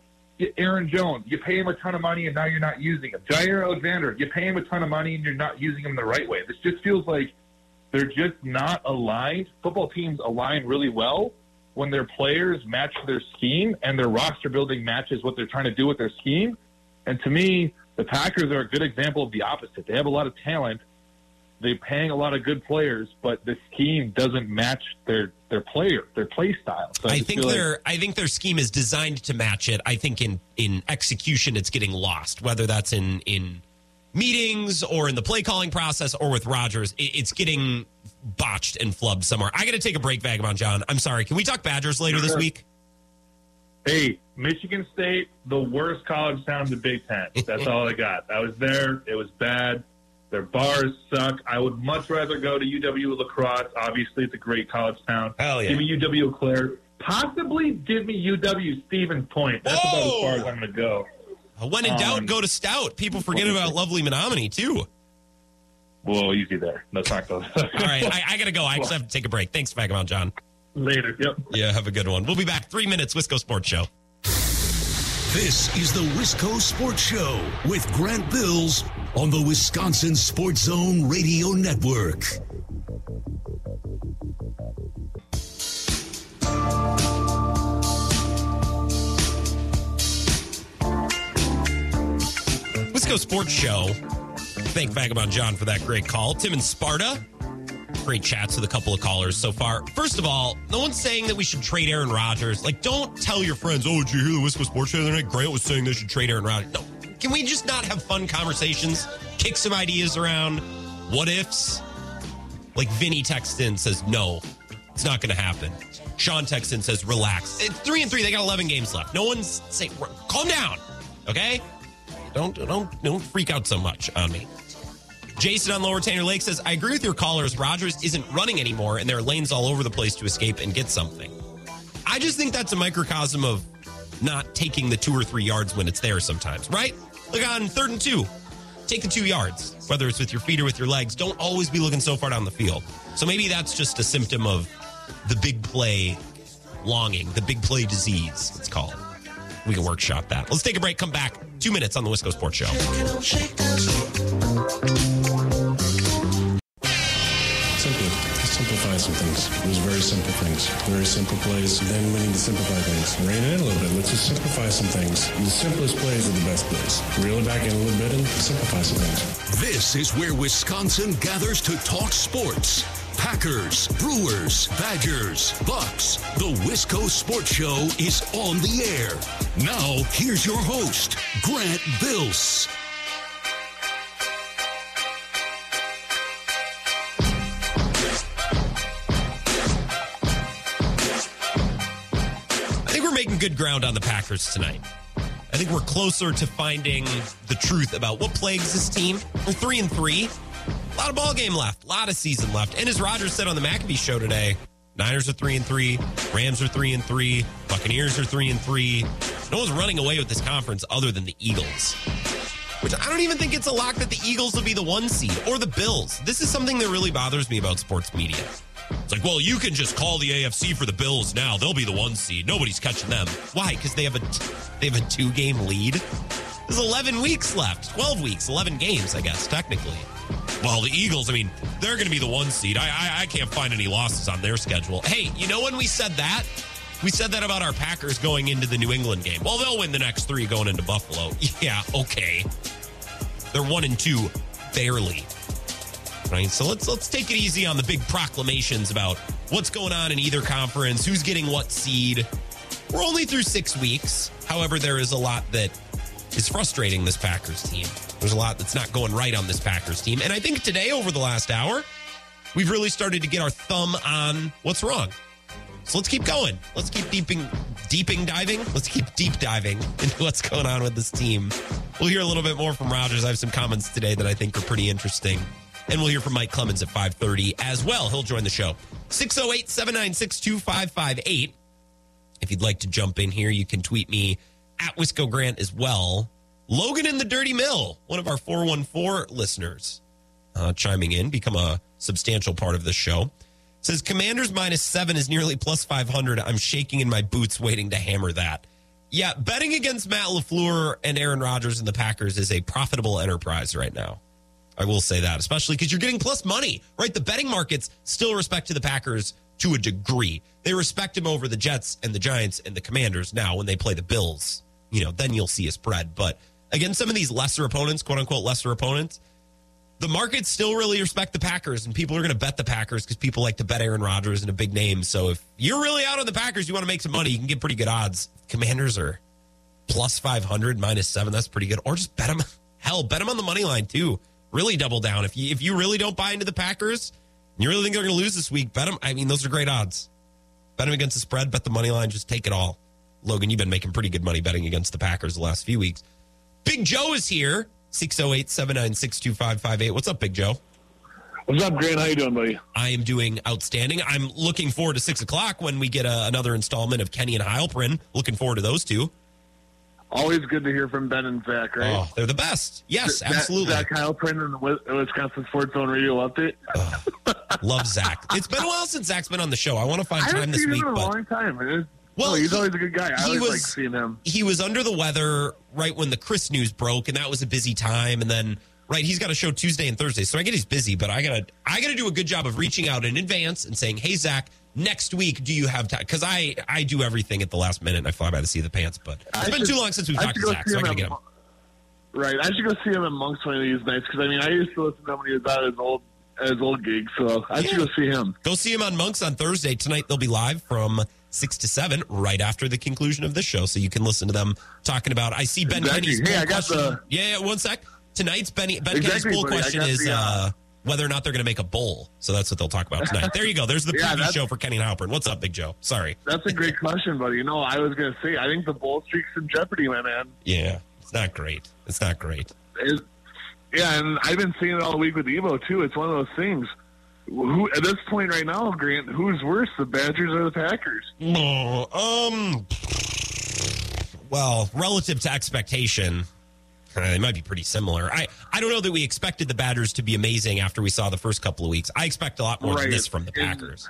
Aaron Jones, you pay him a ton of money and now you're not using him. Jaire Alexander, you pay him a ton of money and you're not using him the right way. This just feels like they're just not aligned. Football teams align really well when their players match their scheme and their roster building matches what they're trying to do with their scheme. And to me, the Packers are a good example of the opposite. They have a lot of talent. They're paying a lot of good players, but the scheme doesn't match their their player, their play style. So I just think feel like- their I think their scheme is designed to match it. I think in in execution it's getting lost, whether that's in in meetings or in the play calling process or with Rodgers, it, it's getting botched and flubbed somewhere. I got to take a break, Vagabond John. I'm sorry. Can we talk Badgers later this week? Hey, Michigan State, the worst college town in the Big Ten. That's all I got. I was there. It was bad. Their bars suck. I would much rather go to UW La Crosse. Obviously, it's a great college town. Hell yeah. Give me UW Claire. Possibly give me UW Stevens Point. That's about as far as I'm going to go. When in doubt, Um, go to Stout. People forget about lovely Menomonie too. Whoa, easy there. Let's not go. All right, I, I got to go. I just have to take a break. Thanks, Vagabond John. Later. Yep. Yeah, have a good one. We'll be back three minutes. Wisco Sports Show. This is the Wisco Sports Show with Grant Bills on the Wisconsin Sports Zone Radio Network. Wisco Sports Show. Thank Vagabond John for that great call. Tim and Sparta. Great chats with a couple of callers so far. First of all, no one's saying that we should trade Aaron Rodgers. Like, don't tell your friends, oh, did you hear the Wisco Sports the other night? Grant was saying they should trade Aaron Rodgers. No. Can we just not have fun conversations? Kick some ideas around? What ifs? Like Vinny texts in says, no, it's not going to happen. Sean texts in says, relax. It's three and three. They got 11 games left. No one's saying, calm down. Okay? Don't, don't, don't freak out so much on me. Jason on Lower Tanner Lake says, I agree with your callers. Rodgers isn't running anymore, and there are lanes all over the place to escape and get something. I just think that's a microcosm of not taking the two or three yards when it's there sometimes, right? Look on third and two. Take the two yards, whether it's with your feet or with your legs. Don't always be looking so far down the field. So maybe that's just a symptom of the big play longing, the big play disease, it's called. We can workshop that. Let's take a break, come back. Two minutes on the Wisco Sports Show. Some things. It was very simple things. Very simple plays. Then we need to simplify things. Rein it in a little bit. Let's just simplify some things. The simplest plays are the best plays. Reel it back in a little bit and simplify some things. This is where Wisconsin gathers to talk sports. Packers, Brewers, Badgers, Bucks. The Wisco Sports Show is on the air. Now, here's your host, Grant Bills. Good ground on the Packers tonight. I think we're closer to finding the truth about what plagues this team. We're three and three. A lot of ball game left, a lot of season left. And as Rodgers said on the McAfee show today, Niners are three and three, Rams are three and three, Buccaneers are three and three. No one's running away with this conference other than the Eagles. Which I don't even think it's a lock that the Eagles will be the one seed or the Bills. This is something that really bothers me about sports media. It's like, well, you can just call the AFC for the Bills now. They'll be the one seed. Nobody's catching them. Why? Because they have a they have a two game lead. There's 11 weeks left. 12 weeks, 11 games, I guess technically. Well, the Eagles, I mean, they're going to be the one seed. I, I I can't find any losses on their schedule. Hey, you know when we said that? We said that about our Packers going into the New England game. Well, they'll win the next three going into Buffalo. Yeah, okay. They're one and two, barely. Right. So let's let's take it easy on the big proclamations about what's going on in either conference, who's getting what seed. We're only through six weeks. However, there is a lot that is frustrating this Packers team. There's a lot that's not going right on this Packers team. And I think today, over the last hour, we've really started to get our thumb on what's wrong. So let's keep going. Let's keep deeping, deeping diving. Let's keep deep diving into what's going on with this team. We'll hear a little bit more from Rodgers. I have some comments today that I think are pretty interesting. And we'll hear from Mike Clemens at 530 as well. He'll join the show. 608-796-2558. If you'd like to jump in here, you can tweet me at Wisco Grant as well. Logan in the Dirty Mill, one of our 414 listeners, uh, chiming in, become a substantial part of the show. Says Commanders minus seven is nearly plus 500. I'm shaking in my boots waiting to hammer that. Yeah, betting against Matt LaFleur and Aaron Rodgers and the Packers is a profitable enterprise right now. I will say that, especially because you're getting plus money, right? The betting markets still respect to the Packers to a degree. They respect him over the Jets and the Giants and the Commanders now when they play the Bills. You know, then you'll see a spread. But against some of these lesser opponents, quote unquote lesser opponents, the markets still really respect the Packers, and people are going to bet the Packers because people like to bet Aaron Rodgers and a big name. So if you're really out on the Packers, you want to make some money, you can get pretty good odds. Commanders are plus 500, minus seven. That's pretty good. Or just bet them. Hell, bet them on the money line too. Really double down. If you if you really don't buy into the Packers, and you really think they're going to lose this week, bet them. I mean, those are great odds. Bet them against the spread. Bet the money line. Just take it all. Logan, you've been making pretty good money betting against the Packers the last few weeks. Big Joe is here. 608 796 2558. What's up, Big Joe? What's up, Grant? How you doing, buddy? I am doing outstanding. I'm looking forward to 6 o'clock when we get a, another installment of Kenny and Heilprin. Looking forward to those two. Always good to hear from Ben and Zach, right? Oh, they're the best. Yes, Zach- absolutely. Zach Heilprin and the Wisconsin Sports Zone Radio update. Love Zach. It's been a while since Zach's been on the show. I want to find I time this week, a but long time. man. Well, no, he's he- always a good guy. I he always was- like seeing him. he was under the weather right when the Chris news broke, and that was a busy time. And then, right, he's got a show Tuesday and Thursday, so I get he's busy, but I gotta, I gotta do a good job of reaching out in advance and saying, "Hey, Zach, next week, do you have time?" Because I, I do everything at the last minute, and I fly by the seat of the pants. But it's I been should- too long since we've I talked to Zach, so I gotta get him. Right. I should go see him amongst one of these nights because I mean I used to listen to him when he was at his old at his old gig, so I should go see him. Go see him on Monks on Thursday. Tonight they'll be live from six to seven, right after the conclusion of this show, so you can listen to them talking about. I see Ben Exactly. Kenny's Hey, poll I got question. the- yeah, yeah, one sec. Tonight's Benny Ben Exactly, Kenny's poll buddy. Question is the, uh, uh, whether or not they're going to make a bowl. So that's what they'll talk about tonight. there you go. There's the Yeah, preview show for Kenny and Heilprin. What's up, Big Joe? Sorry. That's a great question, buddy. You know, I was gonna say I think the bowl streak's in jeopardy, my man. Yeah, it's not great. It's not great. It, yeah, and I've been seeing it all week with Evo too. It's one of those things. Who at this point right now, Grant? Who's worse, the Badgers or the Packers? Oh, um, well, relative to expectation, uh, they might be pretty similar. I, I don't know that we expected the Badgers to be amazing after we saw the first couple of weeks. I expect a lot more than Right. this from the Packers.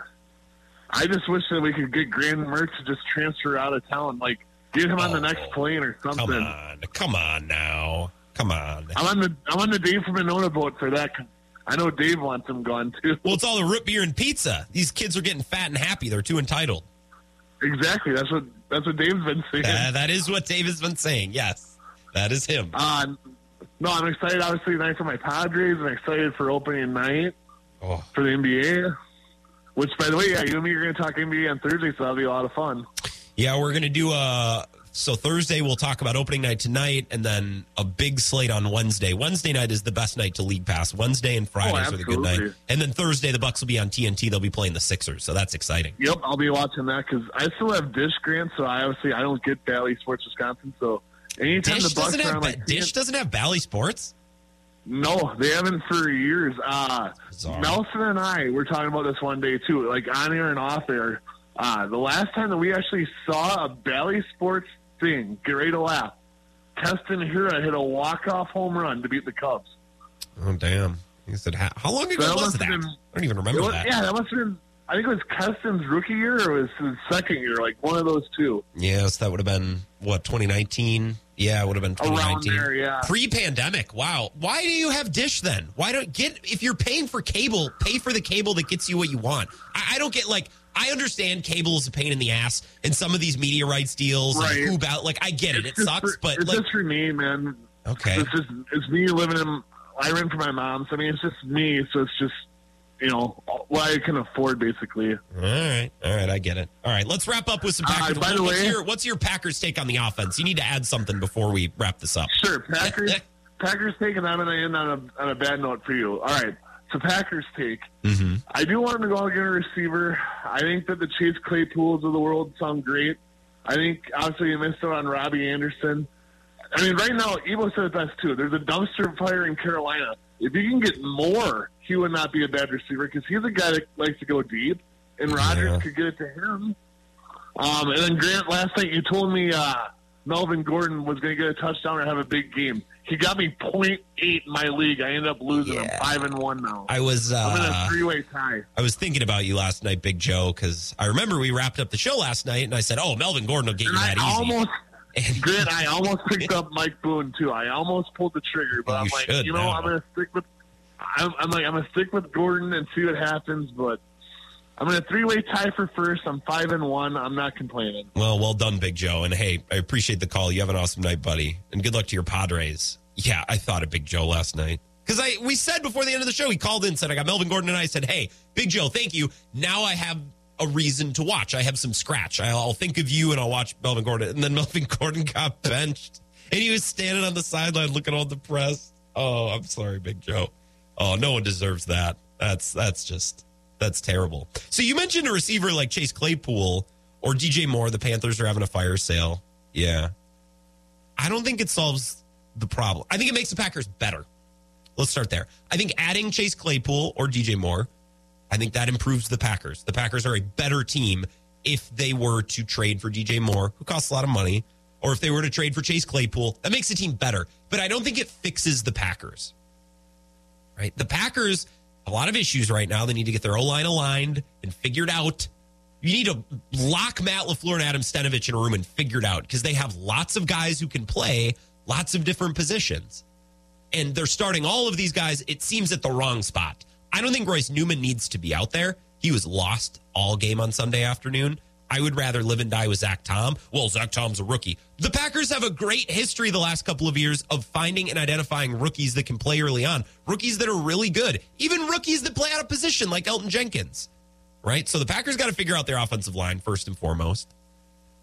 I just wish that we could get Graham Mertz to just transfer out of town, like get him on the Oh, next plane or something. Come on, come on now, come on. I'm on the I'm on the Dave from Monona boat for that. I know Dave wants him gone too. Well, it's all the root beer and pizza. These kids are getting fat and happy. They're too entitled. Exactly. That's what that's what Dave's been saying. Uh, that is what Dave has been saying. Yes, that is him. Uh, no, I'm excited. Obviously, tonight for my Padres. I'm excited for opening night Oh. for the NBA. Which, by the way, yeah, you and me are going to talk NBA on Thursday, so that'll be a lot of fun. Yeah, we're gonna do a. So Thursday we'll talk about opening night tonight, and then a big slate on Wednesday. Wednesday night is the best night to league pass. Wednesday and Fridays are the good night, and then Thursday the Bucks will be on TNT. They'll be playing the Sixers, so that's exciting. Yep, I'll be watching that because I still have Dish Grant, so I obviously I don't get Bally Sports Wisconsin. So anytime Dish the Bucks doesn't are have on, like Dish doesn't have Bally Sports. No, they haven't for years. Uh, Nelson and I were talking about this one day too, like on air and off air. Uh, the last time that we actually saw a Bally Sports thing, get ready to laugh. Keston Hiura hit a walk-off home run to beat the Cubs. Oh damn! He said, "How, how long ago was that?" been- I don't even remember was- that. yeah, that must have been. I think it was Keston's rookie year or was his second year, like one of those two. Yes, that would have been what 2019. Yeah, it would have been Around 2019. there, yeah. Pre-pandemic. Wow. Why do you have Dish then? Why don't get if you're paying for cable, pay for the cable that gets you what you want. I, I don't get like I understand cable is a pain in the ass and some of these media rights deals Right. and who out like I get it. It It's just sucks, for- but it's like just for me, man. okay. It's just it's me living in. I rent for my mom, so I mean it's just me. So it's just you know what I can afford, basically. All right. All right, I get it. All right, let's wrap up with some Uh, Packers. by the what's way- your what's your Packers take on the offense? You need to add something before we wrap this up. Sure, Packers. Packers take, and I'm end on a on a bad note for you. All right, so Packers take. Mm-hmm. I do want him to go out and get a receiver. I think that the Chase Claypools of the world sound great. I think obviously you missed out on Robbie Anderson. I mean, right now, Evo said it best too. There's a dumpster fire in Carolina. If you can get more, he would not be a bad receiver because he's a guy that likes to go deep, and Rodgers Yeah. could get it to him. Um, and then Grant, last night you told me uh, Melvin Gordon was going to get a touchdown or have a big game. He got me 0.8 in my league. I ended up losing. Yeah. I'm five and one now. I was uh, I'm in a uh, three-way tie. I was thinking about you last night, Big Joe, because I remember we wrapped up the show last night, and I said, "Oh, Melvin Gordon will get you And I that easy." almost, And- Grant, I almost picked up Mike Boone too. I almost pulled the trigger, but You I'm like, should you know, now. I'm to stick with. I'm, I'm like, I'm to stick with Gordon and see what happens. But I'm in a three-way tie for first. I'm five and one. I'm not complaining. well, well done, Big Joe, and hey, I appreciate the call. You have an awesome night, buddy, and good luck to your Padres. Yeah, I thought of Big Joe last night because I we said before the end of the show, he called in, said I got Melvin Gordon, and I said, "Hey, Big Joe, thank you. Now I have." A reason to watch. I have some scratch. I'll, I'll think of you and I'll watch Melvin Gordon. And then Melvin Gordon got benched, and he was standing on the sideline looking all depressed. Oh, I'm sorry, Big Joe. Oh, no one deserves that. That's that's just that's terrible. So you mentioned a receiver like Chase Claypool or DJ Moore. The Panthers are having a fire sale. Yeah, I don't think it solves the problem. I think it makes the Packers better. Let's start there. I think adding Chase Claypool or DJ Moore, I think that improves the Packers. The Packers are a better team if they were to trade for DJ Moore, who costs a lot of money, or if they were to trade for Chase Claypool. That makes the team better. But I don't think it fixes the Packers right? The Packers a lot of issues right now. They need to get their O line aligned and figured out. You need to lock Matt LaFleur and Adam Stenavich in a room and figure it out because they have lots of guys who can play lots of different positions. And they're starting all of these guys, it seems, at the wrong spot. I don't think Royce Newman needs to be out there. He was lost all game on Sunday afternoon. I would rather live and die with Zach Tom. Well, Zach Tom's a rookie. The Packers have a great history the last couple of years of finding and identifying rookies that can play early on, rookies that are really good, even rookies that play out of position like Elgton Jenkins, right? So the Packers got to figure out their offensive line first and foremost,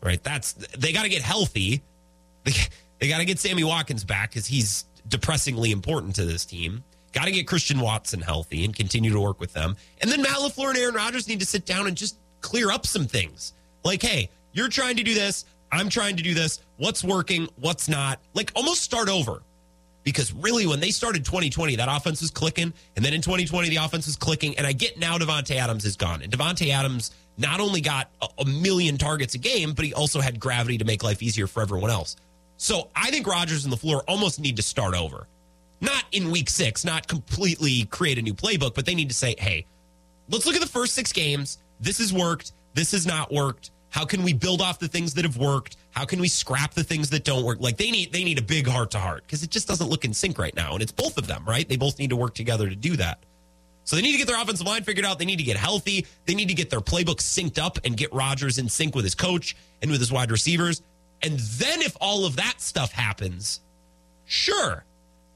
right? That's they got to get healthy. They, they got to get Sammy Watkins back because he's depressingly important to this team. Got to get Christian Watson healthy and continue to work with them. And then Matt LaFleur and Aaron Rodgers need to sit down and just clear up some things. Like, hey, you're trying to do this. I'm trying to do this. What's working? What's not? Like, almost start over. Because really, when they started 2020, that offense was clicking. And then in 2020, the offense was clicking. And I get now Davante Adams is gone. And Davante Adams not only got a, a million targets a game, but he also had gravity to make life easier for everyone else. So I think Rodgers and LaFleur almost need to start over not in week six, not completely create a new playbook, but they need to say, hey, let's look at the first six games. This has worked. This has not worked. How can we build off the things that have worked? How can we scrap the things that don't work? Like they need they need a big heart to heart because it just doesn't look in sync right now. And it's both of them, right? They both need to work together to do that. So they need to get their offensive line figured out. They need to get healthy. They need to get their playbook synced up and get Rodgers in sync with his coach and with his wide receivers. And then if all of that stuff happens, sure,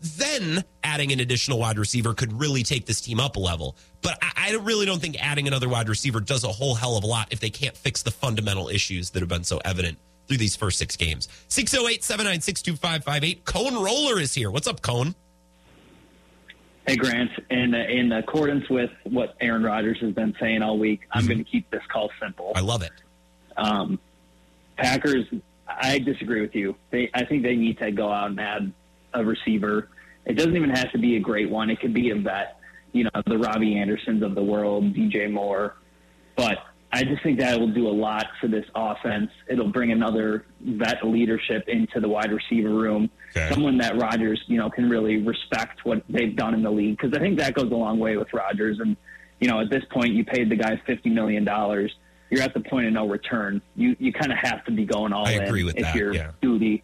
then adding an additional wide receiver could really take this team up a level. But I, I, really don't think adding another wide receiver does a whole hell of a lot if they can't fix the fundamental issues that have been so evident through these first six games. 608 796 2558. Cone Roller is here. What's up, Cone? Hey, Grant. In, in accordance with what Aaron Rodgers has been saying all week, I'm mm-hmm. going to keep this call simple. I love it. Um, Packers, I disagree with you. They, I think they need to go out and add a receiver. It doesn't even have to be a great one. It could be a vet, you know, the Robbie Andersons of the world, DJ Moore. But I just think that will do a lot for this offense. It'll bring another vet leadership into the wide receiver room. Okay. Someone that Rodgers, you know, can really respect what they've done in the league because I think that goes a long way with Rodgers. And you know, at this point, you paid the guy fifty million dollars. You're at the point of no return. You you kind of have to be going all I in agree with if that, you're yeah. duty.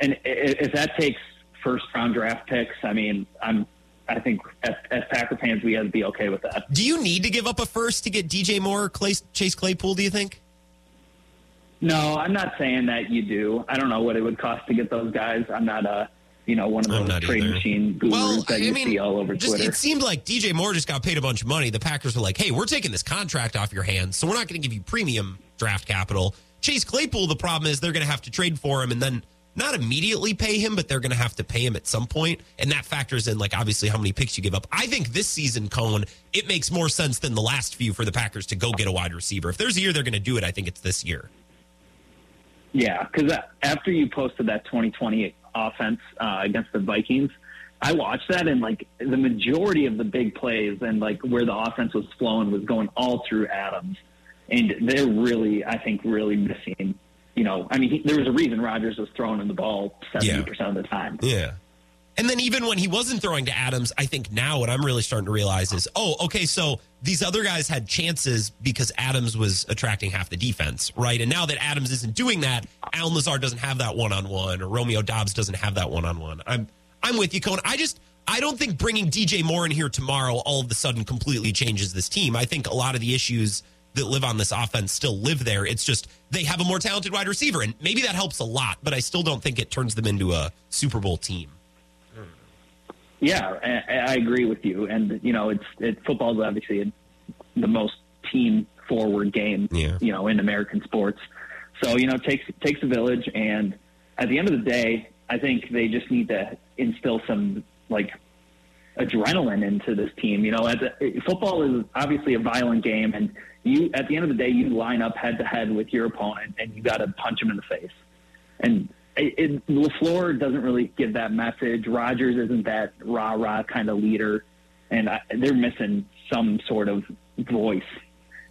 And if that takes first round draft picks. I mean, I'm I think as, as, Packer fans, we have to be okay with that. Do you need to give up a first to get DJ Moore, Clay, Chase Claypool? Do you think? No, I'm not saying that you do. I don't know what it would cost to get those guys. I'm not a you know one of those trade either. machine gurus well, that you I mean, see all over just, Twitter. It seemed like DJ Moore just got paid a bunch of money. The Packers were like, "Hey, we're taking this contract off your hands, so we're not going to give you premium draft capital." Chase Claypool, the problem is they're going to have to trade for him, and then not immediately pay him, but they're going to have to pay him at some point, and that factors in like obviously how many picks you give up. I think this season, Cone, it makes more sense than the last few for the Packers to go get a wide receiver. If there's a year they're going to do it, I think it's this year. Yeah, because after you posted that 2020 offense uh, against the Vikings, I watched that and like the majority of the big plays and like where the offense was flowing was going all through Adams, and they're really, I think, really missing you know, I mean, he, there was a reason Rodgers was throwing him the ball 70% yeah. of the time. Yeah. And then even when he wasn't throwing to Adams, I think now what I'm really starting to realize is, oh, okay, so these other guys had chances because Adams was attracting half the defense, right? And now that Adams isn't doing that, Allen Lazard doesn't have that one on one, or Romeo Doubs doesn't have that one on one. I'm I'm with you, Cone. I just I don't think bringing DJ Moore in here tomorrow all of a sudden completely changes this team. I think a lot of the issues that live on this offense still live there. It's just they have a more talented wide receiver, and maybe that helps a lot. But I still don't think it turns them into a Super Bowl team. Yeah, I, agree with you. And you know, it's it, football is obviously a, the most team forward game, yeah. you know, in American sports. So you know, it takes takes a village, and at the end of the day, I think they just need to instill some like adrenaline into this team. You know, as a, football is obviously a violent game, and you at the end of the day you line up head to head with your opponent and you got to punch him in the face. And it, it, LaFleur doesn't really give that message. Rodgers isn't that rah rah kind of leader, and I, they're missing some sort of voice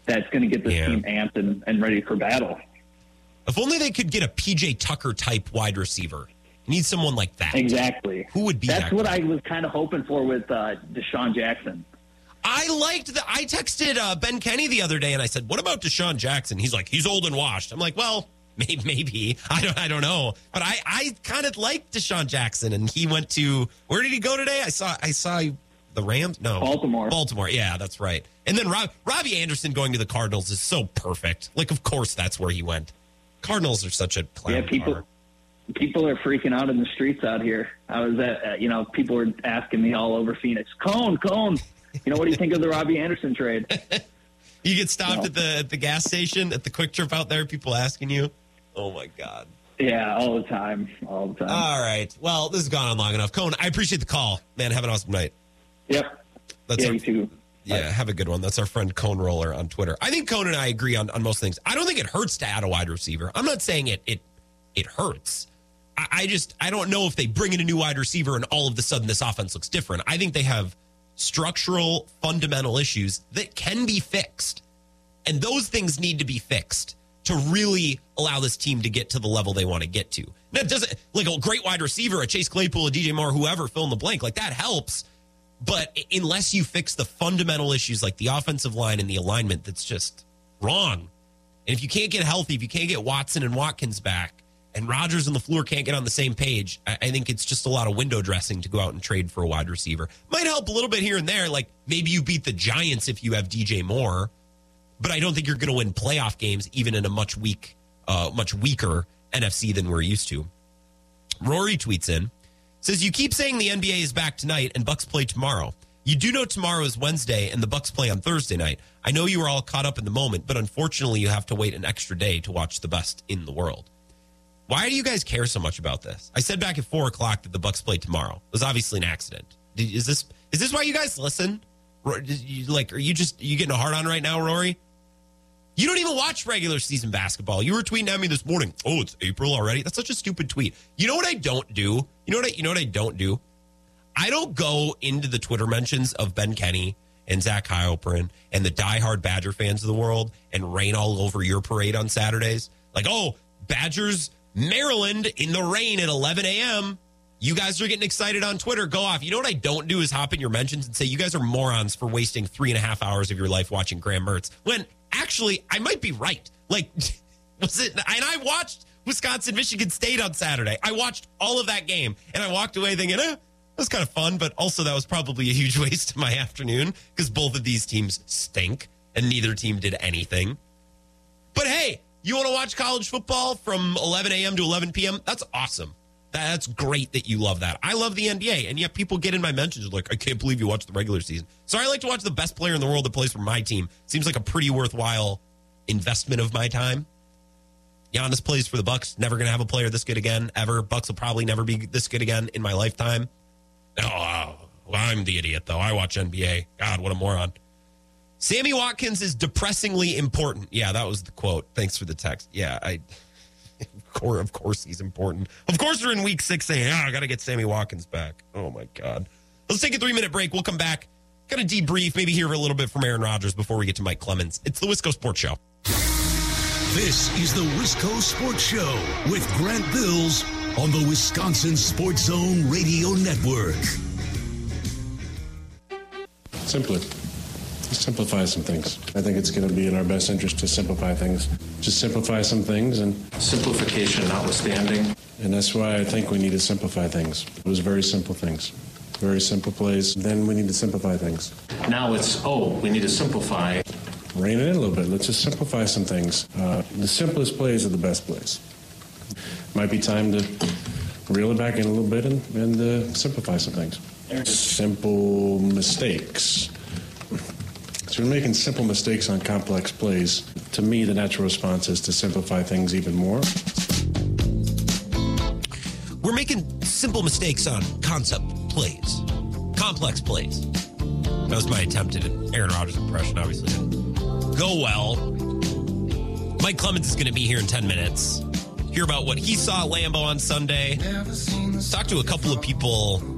that's going to get this yeah. team amped and, and ready for battle. If only they could get a PJ Tucker type wide receiver. need someone like that. Exactly. Who would be? That's that what guy? I was kind of hoping for with uh, DeSean Jackson. I liked the. I texted uh, Ben Kenny the other day and I said, "What about DeSean Jackson?" He's like, "He's old and washed." I'm like, "Well, maybe, maybe. I don't, I don't know." But I, I kind of liked DeSean Jackson, and he went to where did he go today? I saw, I saw the Rams? No, Baltimore. Baltimore. Yeah, that's right. And then Rob, Robbie Anderson going to the Cardinals is so perfect. Like, of course, that's where he went. Cardinals are such a clown Yeah, people car. people are freaking out in the streets out here. I was at, you know, people were asking me all over Phoenix, Cone, Cone. You know, what do you think of the Robbie Anderson trade? You get stopped No. at the at the gas station at the quick trip out there. People asking you. Oh my god. Yeah, all the time, all the time. All right. Well, this has gone on long enough. Cone, I appreciate the call, man. Have an awesome night. yep. That's yeah, our- you too. Yeah, have a good one. That's our friend Cone Roller on Twitter. I think Cone and I agree on, on most things. I don't think it hurts to add a wide receiver. I'm not saying it it it hurts. I, I just I don't know if they bring in a new wide receiver and all of a sudden this offense looks different. I think they have structural fundamental issues that can be fixed. And those things need to be fixed to really allow this team to get to the level they want to get to. Now, it doesn't like a great wide receiver, a Chase Claypool, a DJ Moore, whoever, fill in the blank, like that helps. But unless you fix the fundamental issues like the offensive line and the alignment, that's just wrong. And if you can't get healthy, if you can't get Watson and Watkins back, and Rodgers and LaFleur can't get on the same page, I, think it's just a lot of window dressing to go out and trade for a wide receiver. Might help a little bit here and there. Like maybe you beat the Giants if you have DJ Moore, but I don't think you're going to win playoff games even in a much weak, uh, much weaker NFC than we're used to. Rory tweets in says you keep saying the NBA is back tonight and Bucks play tomorrow. You do know tomorrow is Wednesday and the Bucks play on Thursday night. I know you are all caught up in the moment, but unfortunately you have to wait an extra day to watch the best in the world. Why do you guys care so much about this? I said back at four o'clock that the Bucks play tomorrow. It was obviously an accident. Is this is this why you guys listen? Like, are you just are you getting a hard on right now, Rory? You don't even watch regular season basketball. You were tweeting at me this morning. Oh, it's April already. That's such a stupid tweet. You know what I don't do? You know what I you know what I don't do? I don't go into the Twitter mentions of Ben Kenny and Zach Heilprin and the diehard Badger fans of the world and rain all over your parade on Saturdays. Like, oh, Badgers, Maryland in the rain at 11 a.m. You guys are getting excited on Twitter. Go off. You know what I don't do is hop in your mentions and say you guys are morons for wasting three and a half hours of your life watching Graham Mertz. When actually I might be right. Like, was it? And I watched Wisconsin Michigan State on Saturday. I watched all of that game and I walked away thinking, eh, that was kind of fun, but also that was probably a huge waste of my afternoon because both of these teams stink and neither team did anything. You want to watch college football from 11 a.m. to 11 p.m.? That's awesome. That's great that you love that. I love the NBA, and yet people get in my mentions like, I can't believe you watch the regular season. So I like to watch the best player in the world that plays for my team. Seems like a pretty worthwhile investment of my time. Giannis plays for the Bucks. Never going to have a player this good again ever. Bucks will probably never be this good again in my lifetime. Oh. I'm the idiot though. I watch NBA. God, what a moron. Sammy Watkins is depressingly important. Yeah, that was the quote. Thanks for the text. Yeah, I. Of course, of course, he's important. Of course, we're in week six saying, "Ah, I got to get Sammy Watkins back." Oh my God. Let's take a three minute break. We'll come back. Got to debrief, maybe hear a little bit from Aaron Rodgers before we get to Mike Clemens. It's the Wisco Sports Show. This is the Wisco Sports Show with Grant Bills on the Wisconsin Sports Zone Radio Network. Simply. Simplify some things. I think it's going to be in our best interest to simplify things. Just simplify some things and. Simplification notwithstanding. And that's why I think we need to simplify things. It was very simple things. Very simple plays. Then we need to simplify things. Now it's, oh, we need to simplify. Rein it in a little bit. Let's just simplify some things. Uh, the simplest plays are the best plays. Might be time to reel it back in a little bit and, and uh, simplify some things. Simple mistakes. So we're making simple mistakes on complex plays. To me, the natural response is to simplify things even more. We're making simple mistakes on concept plays, complex plays. That was my attempt at an Aaron Rodgers impression. Obviously, didn't go well. Mike Clemens is going to be here in ten minutes. Hear about what he saw at Lambeau on Sunday. Talk to a couple of people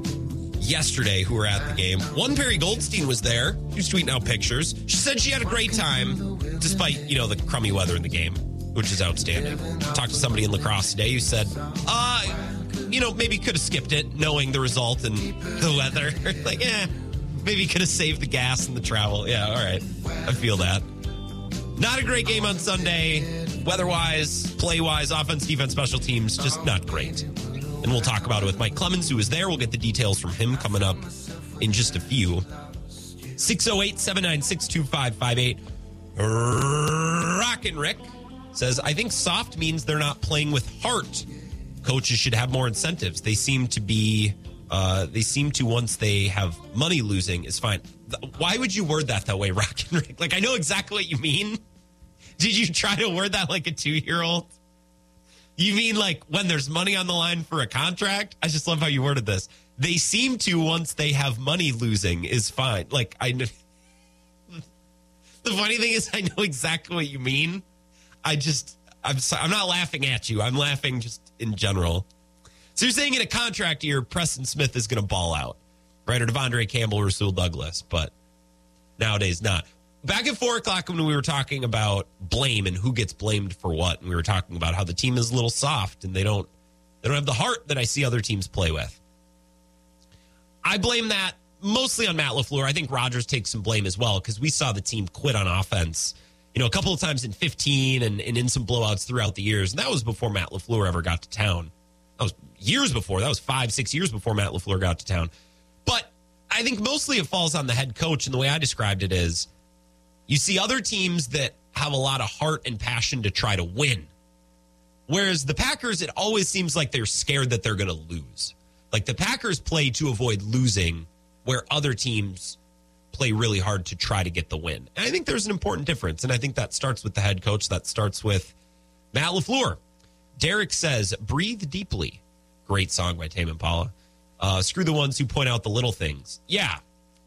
yesterday who were at the game. One Perry Goldstein was there. She was tweeting out pictures. She said she had a great time, despite you know the crummy weather in the game, which is outstanding. Talked to somebody in La Crosse today who said, "Uh, you know, maybe could have skipped it, knowing the result and the weather. like, yeah, maybe could have saved the gas and the travel. Yeah, all right, I feel that. Not a great game on Sunday, weather-wise, play-wise, offense, defense, special teams, just not great. And we'll talk about it with Mike Clemens, who is there. We'll get the details from him coming up in just a few. 608 796 2558. Rockin' Rick says, I think soft means they're not playing with heart. Coaches should have more incentives. They seem to be, uh, they seem to once they have money losing is fine. Why would you word that that way, Rockin' Rick? Like, I know exactly what you mean. Did you try to word that like a two year old? You mean like when there's money on the line for a contract? I just love how you worded this. They seem to once they have money losing is fine. Like I. The funny thing is, I know exactly what you mean. I just, I'm, so, I'm not laughing at you. I'm laughing just in general. So you're saying in a contract year, Preston Smith is going to ball out, right? Or De'Vondre Campbell, or Rasul Douglas, but nowadays not. Back at four o'clock when we were talking about blame and who gets blamed for what, and we were talking about how the team is a little soft and they don't, they don't have the heart that I see other teams play with. I blame that mostly on Matt LaFleur. I think Rodgers takes some blame as well because we saw the team quit on offense, you know, a couple of times in 15 and, and in some blowouts throughout the years. And that was before Matt LaFleur ever got to town. That was years before. That was five, six years before Matt LaFleur got to town. But I think mostly it falls on the head coach. And the way I described it is you see other teams that have a lot of heart and passion to try to win. Whereas the Packers, it always seems like they're scared that they're going to lose. Like the Packers play to avoid losing, where other teams play really hard to try to get the win. And I think there's an important difference. And I think that starts with the head coach, that starts with Matt LaFleur. Derek says, Breathe Deeply. Great song by Tame Impala. Uh, screw the ones who point out the little things. Yeah,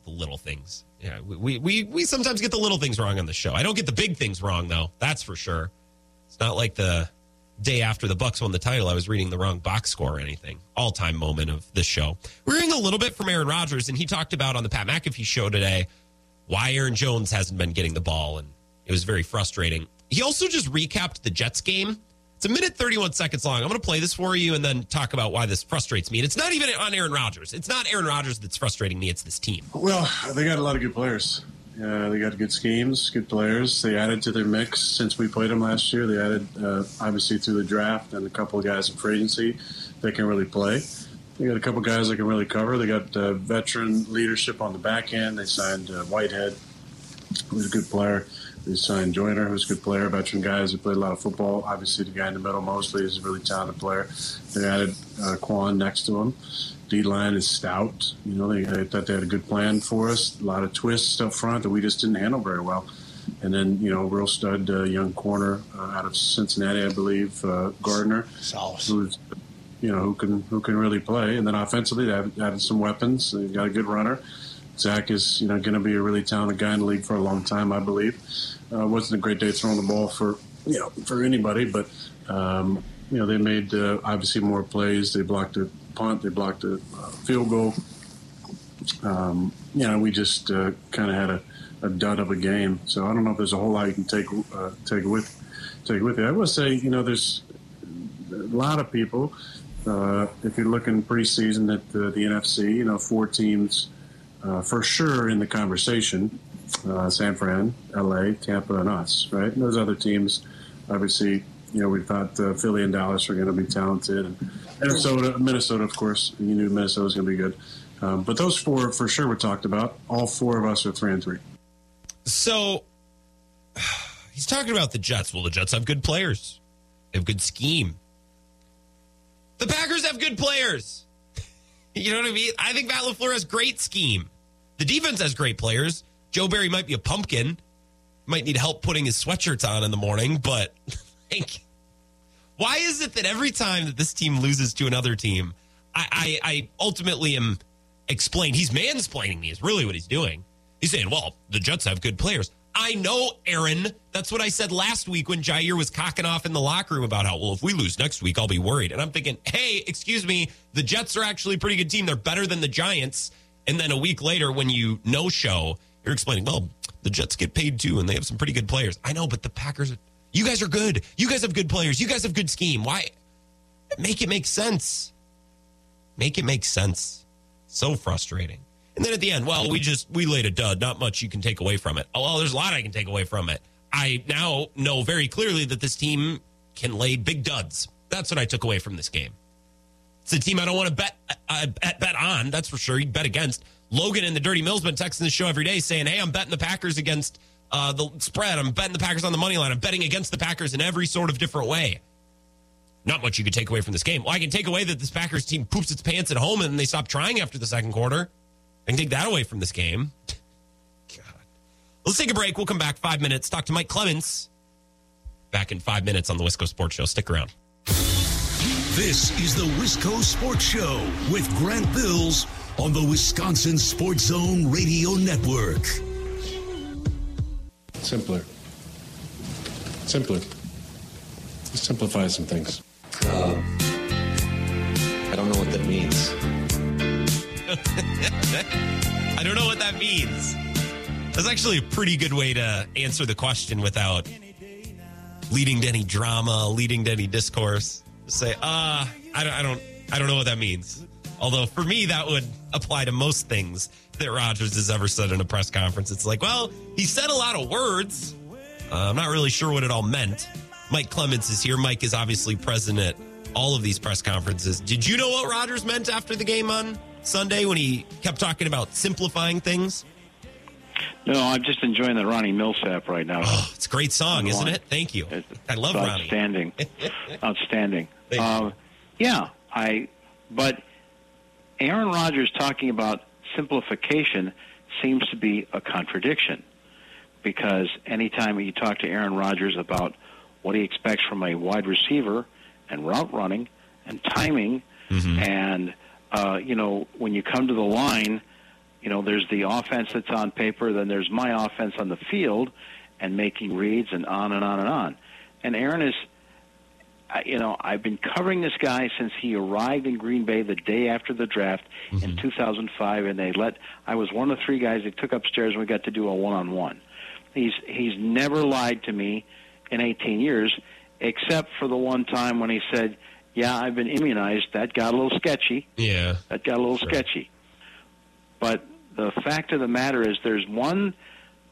the little things. Yeah, we, we, we sometimes get the little things wrong on the show. I don't get the big things wrong, though. That's for sure. It's not like the day after the Bucks won the title, I was reading the wrong box score or anything. All time moment of this show. We're hearing a little bit from Aaron Rodgers, and he talked about on the Pat McAfee show today why Aaron Jones hasn't been getting the ball, and it was very frustrating. He also just recapped the Jets game. It's a minute 31 seconds long. I'm going to play this for you and then talk about why this frustrates me. And it's not even on Aaron Rodgers. It's not Aaron Rodgers that's frustrating me. It's this team. Well, they got a lot of good players. Uh, they got good schemes, good players. They added to their mix since we played them last year. They added, uh, obviously, through the draft and a couple of guys in free agency that can really play. They got a couple guys that can really cover. They got uh, veteran leadership on the back end. They signed uh, Whitehead, who's a good player. They signed Joyner, who's a good player. Veteran guys who played a lot of football. Obviously, the guy in the middle, Mosley, is a really talented player. They added uh, Kwon next to him. D line is stout. You know, they, they thought they had a good plan for us. A lot of twists up front that we just didn't handle very well. And then, you know, real stud uh, young corner uh, out of Cincinnati, I believe, uh, Gardner, who's you know who can who can really play. And then offensively, they added, added some weapons. They've got a good runner. Zach is you know going to be a really talented guy in the league for a long time, I believe. Uh, wasn't a great day throwing the ball for you know for anybody, but um, you know they made uh, obviously more plays. They blocked a punt, they blocked a uh, field goal. Um, you know, we just uh, kind of had a, a dud of a game. So I don't know if there's a whole lot you can take uh, take with take with you. I will say, you know, there's a lot of people. Uh, if you're looking preseason at the, the NFC, you know, four teams uh, for sure in the conversation: uh, San Fran, LA, Tampa, and us. Right, and those other teams, obviously, you know, we thought uh, Philly and Dallas were going to be talented, and Minnesota, Minnesota, of course, you knew Minnesota was going to be good. Um, but those four for sure were talked about. All four of us are three and three. So he's talking about the Jets. Well, the Jets have good players, they have good scheme. The Packers have good players. You know what I mean? I think Matt LaFleur has great scheme. The defense has great players. Joe Barry might be a pumpkin, might need help putting his sweatshirts on in the morning, but like, why is it that every time that this team loses to another team, I, I, I ultimately am explained, he's mansplaining me, is really what he's doing. He's saying, well, the Jets have good players. I know, Aaron. That's what I said last week when Jair was cocking off in the locker room about how, well, if we lose next week, I'll be worried. And I'm thinking, hey, excuse me, the Jets are actually a pretty good team. They're better than the Giants. And then a week later, when you no show, you're explaining, well, the Jets get paid too, and they have some pretty good players. I know, but the Packers, you guys are good. You guys have good players. You guys have good scheme. Why? Make it make sense. Make it make sense. So frustrating. And then at the end, well, we just we laid a dud. Not much you can take away from it. Oh, well, there's a lot I can take away from it. I now know very clearly that this team can lay big duds. That's what I took away from this game. It's a team I don't want to bet uh, bet, bet on. That's for sure. You bet against. Logan in the Dirty Mill's been texting the show every day saying, "Hey, I'm betting the Packers against uh, the spread. I'm betting the Packers on the money line. I'm betting against the Packers in every sort of different way." Not much you could take away from this game. Well, I can take away that this Packers team poops its pants at home and they stop trying after the second quarter. I can take that away from this game. God. Let's take a break. We'll come back five minutes. Talk to Mike Clemens. Back in five minutes on the Wisco Sports Show. Stick around. This is the Wisco Sports Show with Grant Bills on the Wisconsin Sports Zone Radio Network. Simpler. Simpler. Just simplify some things. Uh, I don't know what that means. I don't know what that means. That's actually a pretty good way to answer the question without leading to any drama, leading to any discourse. Just say, uh, I don't, I don't, I don't know what that means. Although for me, that would apply to most things that Rodgers has ever said in a press conference. It's like, well, he said a lot of words. Uh, I'm not really sure what it all meant. Mike Clemens is here. Mike is obviously present at all of these press conferences. Did you know what Rodgers meant after the game on Sunday when he kept talking about simplifying things? No, I'm just enjoying the Ronnie Milsap right now. Oh, it's a great song, isn't it? Thank you. I love it's Ronnie. Outstanding, outstanding. Um, yeah, I. But Aaron Rodgers talking about simplification seems to be a contradiction because anytime you talk to Aaron Rodgers about what he expects from a wide receiver and route running and timing, and uh, you know when you come to the line, you know there's the offense that's on paper, then there's my offense on the field, and making reads and on and on and on. And Aaron is, you know, I've been covering this guy since he arrived in Green Bay the day after the draft in 2005, and they let I was one of the three guys they took upstairs, and we got to do a one-on-one. He's he's never lied to me in 18 years, except for the one time when he said, "Yeah, I've been immunized." That got a little sketchy. Yeah. That got a little sketchy. But the fact of the matter is, there's one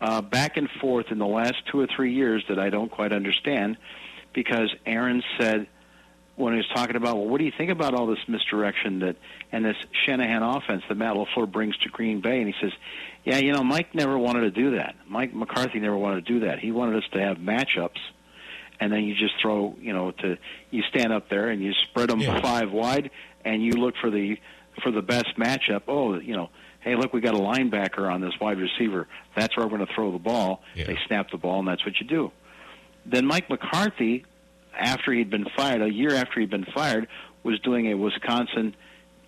uh, back and forth in the last two or three years that I don't quite understand, because Aaron said when he was talking about, well, what do you think about all this misdirection that and this Shanahan offense that Matt LaFleur brings to Green Bay? And he says, yeah, you know, Mike never wanted to do that. Mike McCarthy never wanted to do that. He wanted us to have matchups. And then you just throw you know to you stand up there and you spread them five wide and you look for the for the best matchup. Oh you know hey look we got a linebacker on this wide receiver. That's where we're going to throw the ball. They snap the ball and that's what you do then mike mccarthy after he'd been fired a year after he'd been fired was doing a wisconsin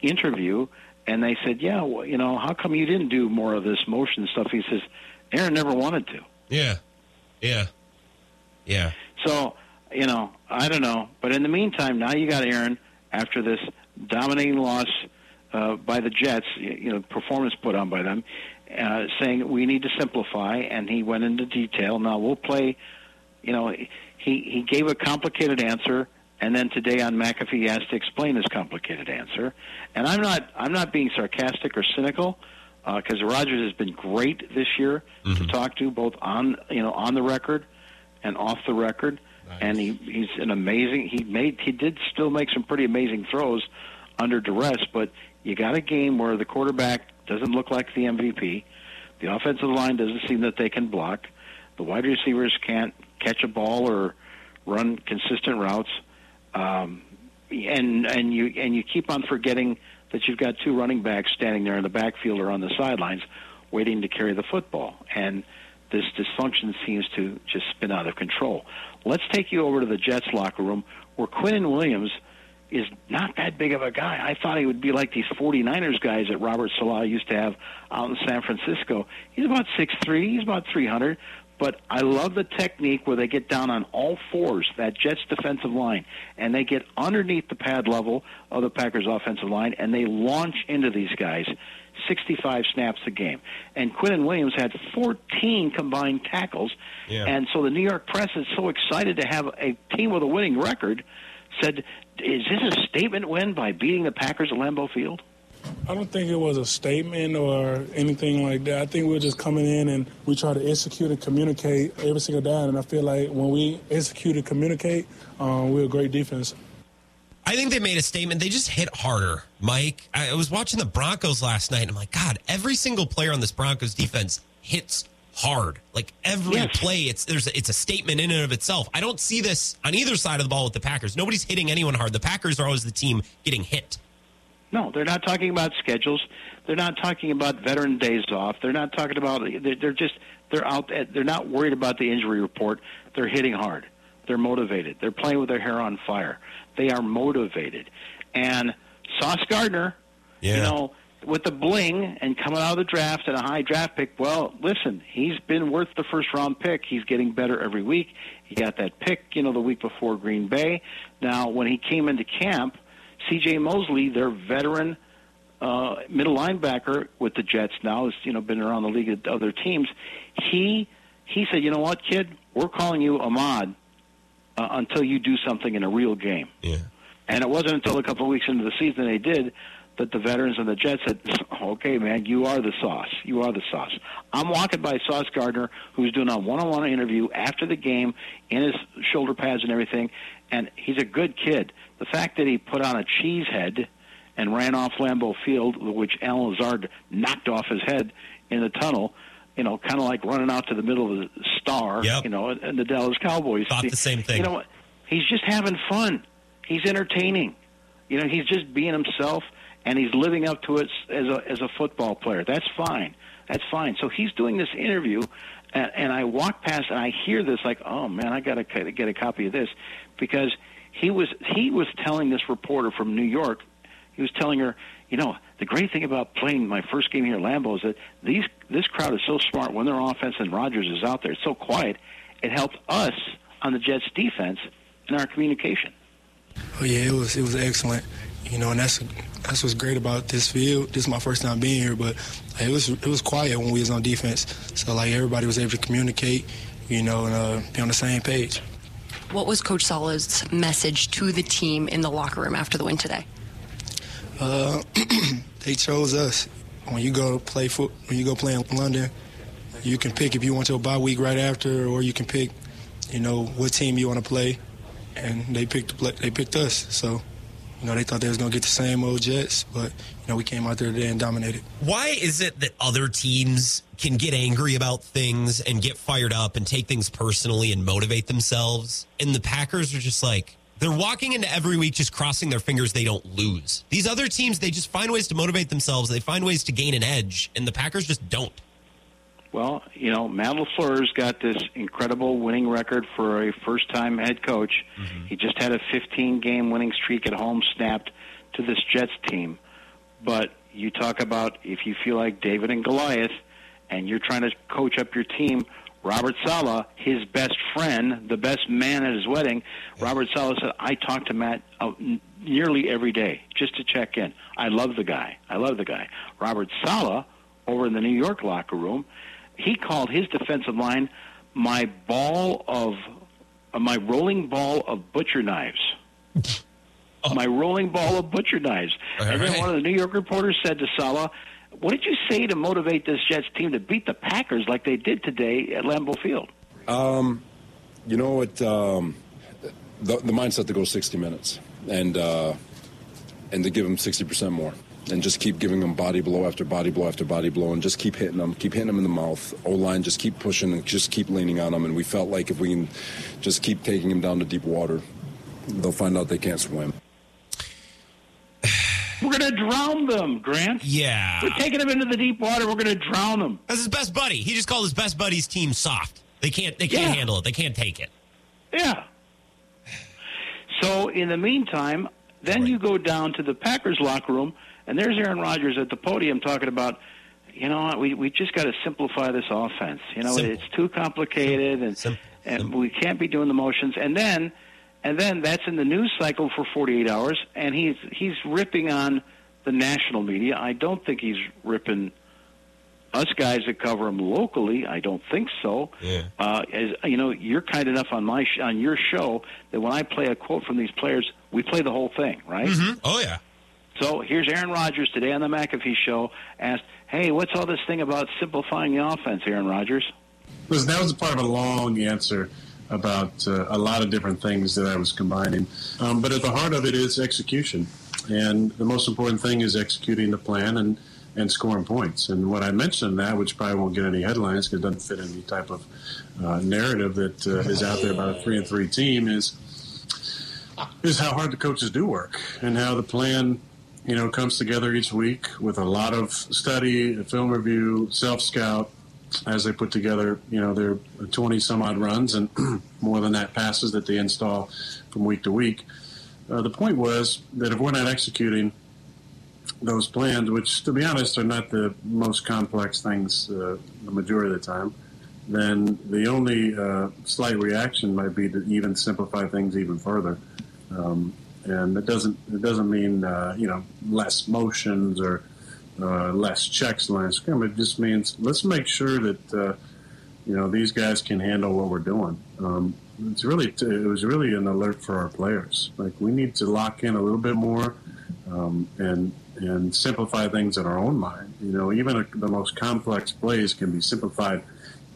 interview and they said yeah well, you know how come you didn't do more of this motion stuff he says aaron never wanted to Yeah. Yeah. Yeah. So, you know, I don't know. But in the meantime, now you got Aaron after this dominating loss uh, by the Jets, you know, performance put on by them, uh, saying we need to simplify, and he went into detail. Now we'll play. You know, he he gave a complicated answer, and then today on McAfee he has to explain his complicated answer. And I'm not I'm not being sarcastic or cynical uh, because Rodgers has been great this year to mm-hmm. talk to, both on you know on the record and off the record. And he he's an amazing. He made he did still make some pretty amazing throws under duress, but you got a game where the quarterback doesn't look like the MVP. The offensive line doesn't seem that they can block. The wide receivers can't catch a ball or run consistent routes. Um, and and you and you keep on forgetting that you've got two running backs standing there in the backfield or on the sidelines waiting to carry the football. And this dysfunction seems to just spin out of control. Let's take you over to the Jets locker room where Quinnen Williams is not that big of a guy. I thought he would be like these 49ers guys that Robert Saleh used to have out in San Francisco. He's about six three. He's about 300. But I love the technique where they get down on all fours, that Jets defensive line, and they get underneath the pad level of the Packers offensive line, and they launch into these guys. 65 snaps a game. And Quinnen Williams had 14 combined tackles. Yeah. And so the New York press is so excited to have a team with a winning record said, is this a statement win by beating the Packers at Lambeau Field? I don't think it was a statement or anything like that. I think we are just coming in and we try to execute and communicate every single down. And I feel like when we execute and communicate, um, we're a great defense. I think they made a statement. They just hit harder, Mike. I was watching the Broncos last night, and I'm like, God, every single player on this Broncos defense hits hard. Like every Yes. play, it's there's it's a statement in and of itself. I don't see this on either side of the ball with the Packers. Nobody's hitting anyone hard. The Packers are always the team getting hit. No, they're not talking about schedules. They're not talking about veteran days off. They're not talking about. They're, they're just. They're out. They're not worried about the injury report. They're hitting hard. They're motivated. They're playing with their hair on fire. They are motivated. And Sauce Gardner, yeah. you know, with the bling and coming out of the draft and a high draft pick. Well, listen, he's been worth the first round pick. He's getting better every week. He got that pick, you know, the week before Green Bay. Now, when he came into camp, C.J. Mosley, their veteran uh, middle linebacker with the Jets now, has you know been around the league at other teams. He he said, you know what, kid, we're calling you Ahmad uh, until you do something in a real game. Yeah. And it wasn't until a couple of weeks into the season they did that the veterans and the Jets said, "Okay, man, you are the sauce. You are the sauce." I'm walking by Sauce Gardner, who's doing a one-on-one interview after the game in his shoulder pads and everything, and he's a good kid. The fact that he put on a cheese head and ran off Lambeau Field, which Allen Lazard knocked off his head in the tunnel. You know, kind of like running out to the middle of the star. You know, and the Dallas Cowboys. Thought the same thing. You know what? He's just having fun. He's entertaining. You know, he's just being himself, and he's living up to it as a as a football player. That's fine. That's fine. So he's doing this interview, and, and I walk past and I hear this like, oh man, I gotta get a copy of this, because he was he was telling this reporter from New York, he was telling her, you know, the great thing about playing my first game here at Lambeau is that these this crowd is so smart when their offense and Rodgers is out there. It's so quiet. It helped us on the Jets defense in our communication. Oh yeah, it was it was excellent. You know, and that's that's what's great about this field. This is my first time being here, but it was it was quiet when we was on defense. So like everybody was able to communicate, you know, and uh, be on the same page. What was Coach Saleh's message to the team in the locker room after the win today? Uh, they chose us. When you go play foot, when you go play in London, you can pick if you want to your bye week right after, or you can pick, you know, what team you want to play. And they picked they picked us. So, you know, they thought they was gonna get the same old Jets, but you know, we came out there today and dominated. Why is it that other teams can get angry about things and get fired up and take things personally and motivate themselves? And the Packers are just like, they're walking into every week just crossing their fingers they don't lose. These other teams, they just find ways to motivate themselves. They find ways to gain an edge, and the Packers just don't. Well, you know, Matt LaFleur's got this incredible winning record for a first-time head coach. He just had a 15-game winning streak at home snapped to this Jets team. But you talk about if you feel like David and Goliath, and you're trying to coach up your team. Robert Saleh, his best friend, the best man at his wedding, Robert Saleh said, "I talk to Matt uh, nearly every day just to check in. I love the guy. I love the guy." Robert Saleh, over in the New York locker room, he called his defensive line my ball of uh, my rolling ball of butcher knives. My rolling ball of butcher knives. and then one of the New York reporters said to Saleh, "What did you say to motivate this Jets team to beat the Packers like they did today at Lambeau Field?" Um, you know what? Um, the, the mindset to go 60 minutes and uh, and to give them 60 percent more, and just keep giving them body blow after body blow after body blow, and just keep hitting them, keep hitting them in the mouth. O line just keep pushing and just keep leaning on them. And we felt like if we can just keep taking them down to deep water, they'll find out they can't swim. We're going to drown them, Grant. Yeah. We're taking them into the deep water. We're going to drown them. That's his best buddy. He just called his best buddy's team soft. They can't. They can't Yeah. handle it. They can't take it. Yeah. So in the meantime, then you go down to the Packers locker room, and there's Aaron Rodgers at the podium talking about, you know, what, we we just got to simplify this offense. You know, Simple. it's too complicated, and and we can't be doing the motions. And then, and then that's in the news cycle for 48 hours, and he's he's ripping on the national media. I don't think he's ripping us guys that cover him locally. I don't think so. Yeah. Uh, as you know, you're kind enough on my sh- on your show that when I play a quote from these players, we play the whole thing, right? Oh yeah. So here's Aaron Rodgers today on the McAfee show. Asked, "Hey, what's all this thing about simplifying the offense, Aaron Rodgers?" Listen, that was part of a long answer. about uh, a lot of different things that I was combining. Um, but at the heart of it is execution. And the most important thing is executing the plan and, and scoring points. And what I mentioned that, which probably won't get any headlines because it doesn't fit any type of uh, narrative that uh, is out there about a three and three team, is is how hard the coaches do work and how the plan you know comes together each week with a lot of study, film review, self scout, as they put together, you know, their 20 some odd runs and more than that passes that they install from week to week. Uh, the point was that if we're not executing those plans, which to be honest are not the most complex things uh, the majority of the time, then the only uh, slight reaction might be to even simplify things even further. Um, and it doesn't it doesn't mean uh, you know less motions or uh, less checks line scrum. It just means let's make sure that uh, you know these guys can handle what we're doing. Um, it's really it was really an alert for our players. Like we need to lock in a little bit more um, and and simplify things in our own mind. You know, even a, the most complex plays can be simplified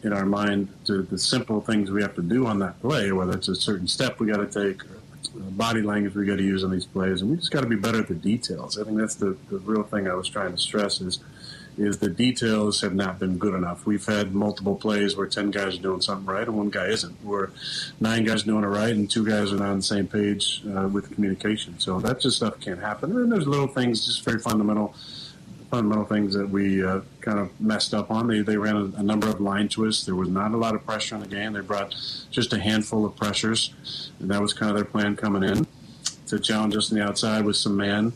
in our mind to the simple things we have to do on that play, whether it's a certain step we got to take, or body language we got to use on these plays, and we just got to be better at the details. I think that's the, the real thing I was trying to stress is is the details have not been good enough. We've had multiple plays where ten guys are doing something right and one guy isn't, where nine guys are doing it right and two guys are not on the same page uh, with communication. So that just stuff can't happen. And there's little things, just very fundamental fundamental things that we uh, kind of messed up on. They, they ran a, a, number of line twists. There was not a lot of pressure in the game. They brought just a handful of pressures, and that was kind of their plan coming in to challenge us on the outside with some man,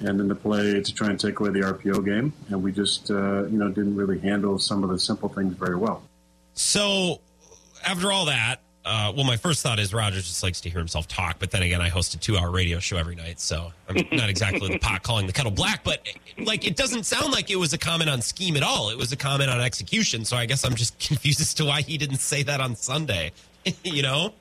and then to play to try and take away the RPO game. And we just uh, you know didn't really handle some of the simple things very well. So after all that, uh, well, my first thought is Rodgers just likes to hear himself talk, but then again, I host a two-hour radio show every night, so I'm not exactly the pot calling the kettle black. But like, it doesn't sound like it was a comment on scheme at all. It was a comment on execution. So I guess I'm just confused as to why he didn't say that on Sunday. you know?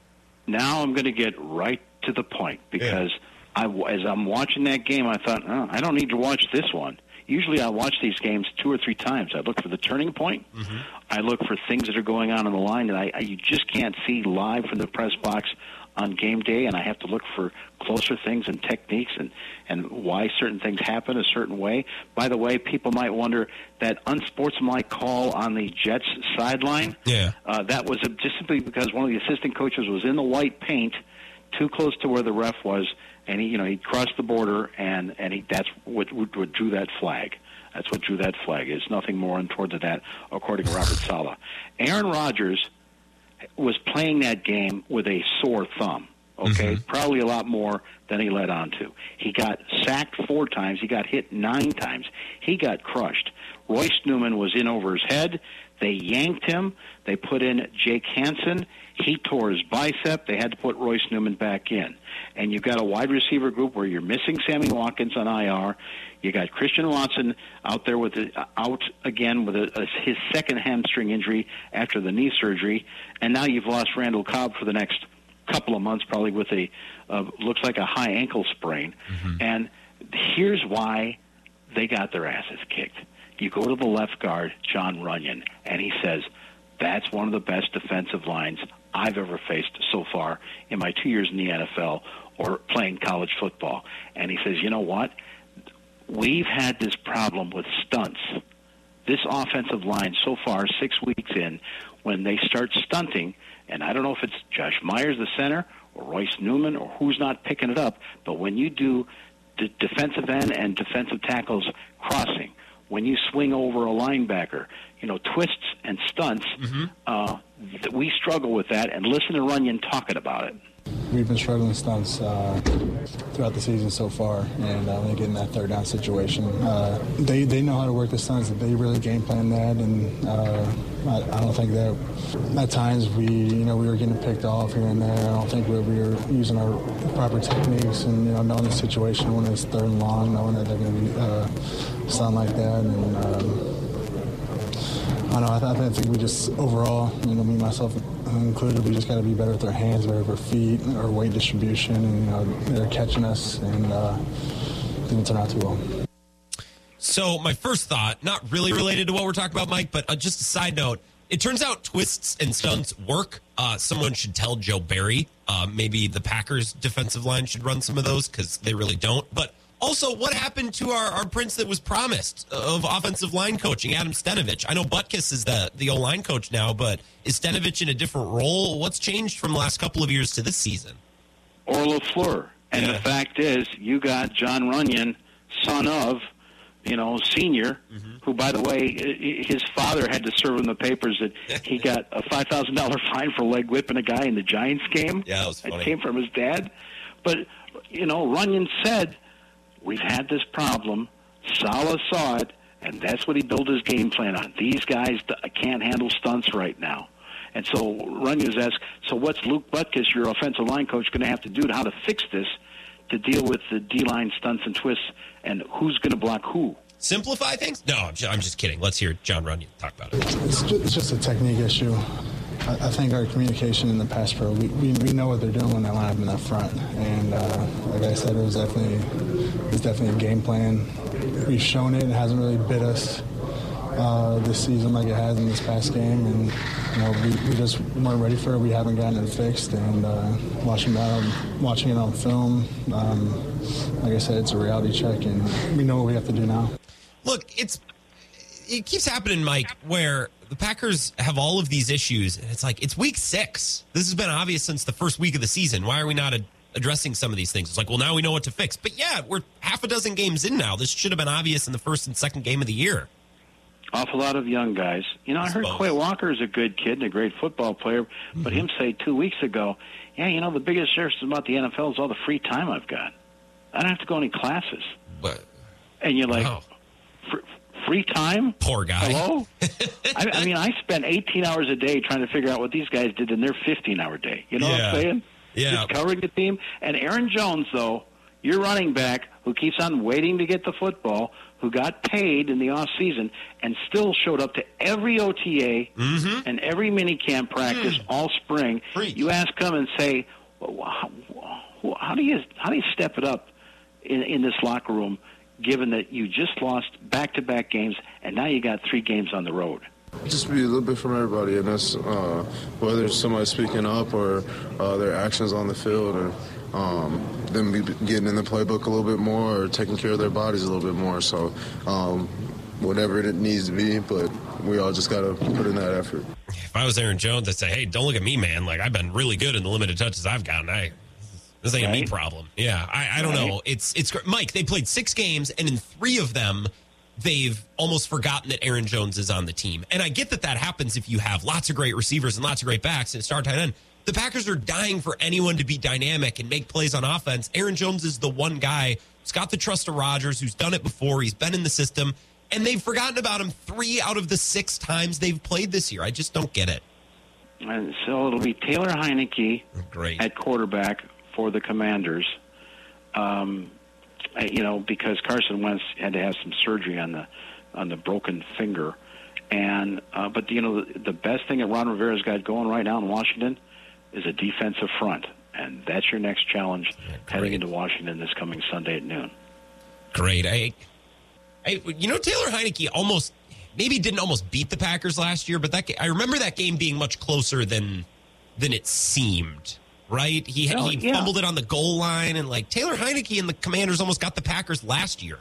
Now I'm going to get right to the point because yeah. I, as I'm watching that game, I thought, oh, I don't need to watch this one usually I watch these games two or three times. I look for the turning point. Mm-hmm. I look for things that are going on on the line that I, I you just can't see live from the press box on game day, and I have to look for closer things and techniques and and why certain things happen a certain way. By the way, people might wonder that unsportsmanlike call on the Jets sideline. Yeah, uh, that was just simply because one of the assistant coaches was in the white paint, too close to where the ref was, and he, you know, he crossed the border, and and he that's what, what drew that flag. That's what drew that flag. It's nothing more untoward than that, according to Robert Saleh. Aaron Rodgers was playing that game with a sore thumb. Okay, mm-hmm. probably a lot more than he led on to. He got sacked four times. He got hit nine times. He got crushed. Royce Newman was in over his head. They yanked him. They put in Jake Hanson. He tore his bicep. They had to put Royce Newman back in. And you've got a wide receiver group where you're missing Sammy Watkins on IR. You got Christian Watson out there with a, out again with a, a, his second hamstring injury after the knee surgery, and now you've lost Randall Cobb for the next couple of months, probably with a uh, looks like a high ankle sprain. Mm-hmm. And here's why they got their asses kicked. You go to the left guard, John Runyan, and he says, "That's one of the best defensive lines I've ever faced so far in my two years in the NFL or playing college football. And he says, you know what? We've had this problem with stunts. This offensive line so far, six weeks in, when they start stunting, and I don't know if it's Josh Myers, the center, or Royce Newman, or who's not picking it up, but when you do the defensive end and defensive tackles crossing, when you swing over a linebacker, you know, twists and stunts, mm-hmm. uh, we struggle with that. And listen to Runyan talking about it. We've been struggling stunts uh, throughout the season so far, and uh, they get in that third down situation, uh, they they know how to work the stunts. They really game plan that, and uh, I, I, don't think that at times we you know we were getting picked off here and there. I don't think we, we were using our proper techniques and you know knowing the situation when it's third and long, knowing that they're going to be uh, stun like that, and. Um, I don't know. I, th- I think we just overall, you know, me myself included, we just got to be better with our hands, better with our feet, our weight distribution, and you know, they're catching us, and uh, turn out too well. So my first thought, not really related to what we're talking about, Mike, but uh, just a side note. It turns out twists and stunts work. Uh, someone should tell Joe Barry. Uh, maybe the Packers defensive line should run some of those because they really don't. But also, what happened to our, our prince that was promised of offensive line coaching, Adam Stenavich? I know Butkus is the, the O line coach now, but is Stenavich in a different role? What's changed from the last couple of years to this season? Or LaFleur. And the fact is, you got John Runyan, son of, you know, senior, mm-hmm. who, by the way, his father had to serve in the papers that he got a five thousand dollar fine for leg whipping a guy in the Giants game. Yeah, that was funny. It came from his dad. But you know, Runyan said, "We've had this problem. Saleh saw it, and that's what he built his game plan on. These guys can't handle stunts right now." And so Runyan's asked, "So what's Luke Butkus, your offensive line coach, going to have to do to how to fix this to deal with the D line stunts and twists, and who's going to block who?" Simplify things? No, I'm just, I'm just kidding. Let's hear John Runyan talk about it. It's just, it's just a technique issue. I, think our communication in the pass pro, we, we, we know what they're doing when they line up in the front. And uh, like I said, it was definitely it was definitely a game plan. We've shown it. It hasn't really bit us uh, this season like it has in this past game. And you know, we, we just weren't ready for it. We haven't gotten it fixed. And uh, watching that, watching it on film, um, like I said, it's a reality check, and we know what we have to do now. Look, it's it keeps happening, Mike, where the Packers have all of these issues, and it's like it's week six. This has been obvious since the first week of the season. Why are we not ad- addressing some of these things? It's like, well, now we know what to fix. But yeah, we're half a dozen games in now. This should have been obvious in the first and second game of the year. Awful lot of young guys. You know, I heard Quay Walker is a good kid and a great football player, but mm-hmm. him say two weeks ago, yeah, you know, the biggest difference about the NFL is all the free time I've got. I don't have to go any classes. But and you're like, free time? Poor guy. Hello? I, I mean, I spent 18 hours a day trying to figure out what these guys did in their 15 hour day. You know what I'm saying? Yeah. Just covering the team. And Aaron Jones, though, your running back who keeps on waiting to get the football, who got paid in the off season and still showed up to every OTA mm-hmm. and every mini camp practice mm. all spring. You ask him and say, well, how, how do you how do you step it up in, in this locker room, given that you just lost back to back games and now you got three games on the road? Just be a little bit from everybody, and that's uh, whether it's somebody speaking up or uh, their actions on the field, or um, them be getting in the playbook a little bit more, or taking care of their bodies a little bit more. So, um, whatever it needs to be, but we all just got to put in that effort. If I was Aaron Jones, I'd say, hey, don't look at me, man. Like I've been really good in the limited touches I've gotten. I this ain't a me problem. Yeah, I, I don't Right. know. It's it's Mike. They played six games, and in three of them, they've almost forgotten that Aaron Jones is on the team. And I get that that happens if you have lots of great receivers and lots of great backs and a star tight end. The Packers are dying for anyone to be dynamic and make plays on offense. Aaron Jones is the one guy who's got the trust of Rodgers, who's done it before. He's been in the system, and they've forgotten about him three out of the six times they've played this year. I just don't get it. And so it'll be Taylor Heinicke oh, Great. at quarterback for the Commanders. Um, you know, because Carson Wentz had to have some surgery on the on the broken finger, and uh, but you know the, the best thing that Ron Rivera's got going right now in Washington is a defensive front, and that's your next challenge heading into Washington this coming Sunday at noon. Great. I, I, you know, Taylor Heinicke almost maybe didn't almost beat the Packers last year, but that I remember that game being much closer than than it seemed. Right? He he yeah. fumbled it on the goal line, and like Taylor Heinicke and the Commanders almost got the Packers last year.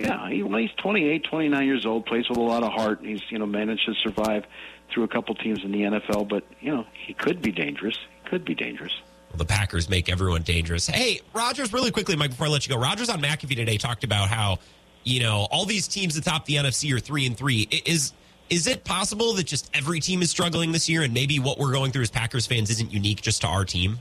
Yeah, he, well, he's 28, 29 years old, plays with a lot of heart. He's, you know, managed to survive through a couple teams in the NFL, but, you know, he could be dangerous. He could be dangerous. Well, the Packers make everyone dangerous. Hey, Rodgers, really quickly, Mike, before I let you go, Rodgers on McAfee today talked about how you know all these teams atop the NFC are three and three. Is is it possible that just every team is struggling this year, and maybe what we're going through as Packers fans isn't unique just to our team?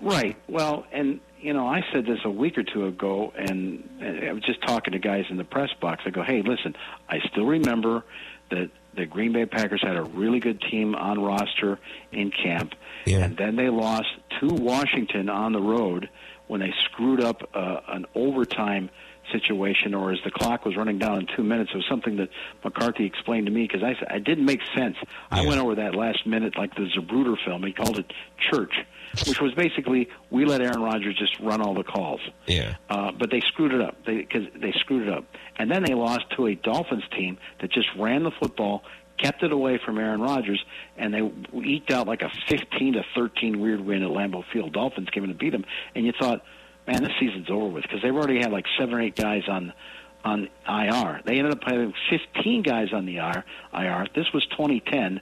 Right. Well, and, you know, I said this a week or two ago, and, I was just talking to guys in the press box. I go, hey, listen, I still remember that the Green Bay Packers had a really good team on roster in camp, and then they lost to Washington on the road when they screwed up uh, an overtime situation, or as the clock was running down in two minutes. It was something that McCarthy explained to me because I, said- it didn't make sense. I went over that last minute like the Zapruder film. He called it church, which was basically we let Aaron Rodgers just run all the calls. Yeah. Uh, but they screwed it up because they, screwed it up, and then they lost to a Dolphins team that just ran the football, kept it away from Aaron Rodgers, and they eked out like a 15 to 13 weird win at Lambeau Field. Dolphins came in to beat them, and you thought, man, this season's over with because they've already had like seven or eight guys on on IR. They ended up having 15 guys on the IR. IR. This was 2010,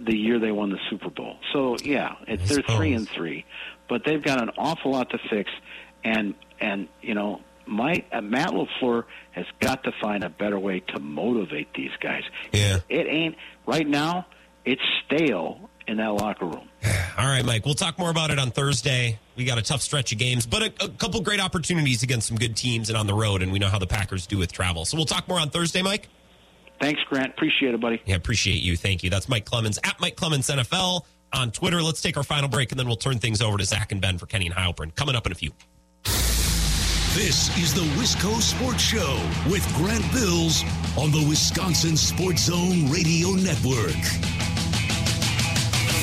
the year they won the Super Bowl. So yeah, it, they're three and three, but they've got an awful lot to fix, and and you know. My, uh, Matt LaFleur has got to find a better way to motivate these guys. Yeah. It ain't right now. It's stale in that locker room. All right, Mike. We'll talk more about it on Thursday. We got a tough stretch of games, but a, a couple great opportunities against some good teams and on the road, and we know how the Packers do with travel. So we'll talk more on Thursday, Mike. Thanks, Grant. Appreciate it, buddy. Yeah, appreciate you. Thank you. That's Mike Clemens at Mike Clemens NFL on Twitter. Let's take our final break, and then we'll turn things over to Zach and Ben for Kenny and Heilprin. Coming up in a few. This is the Wisco Sports Show with Grant Bills on the Wisconsin Sports Zone Radio Network.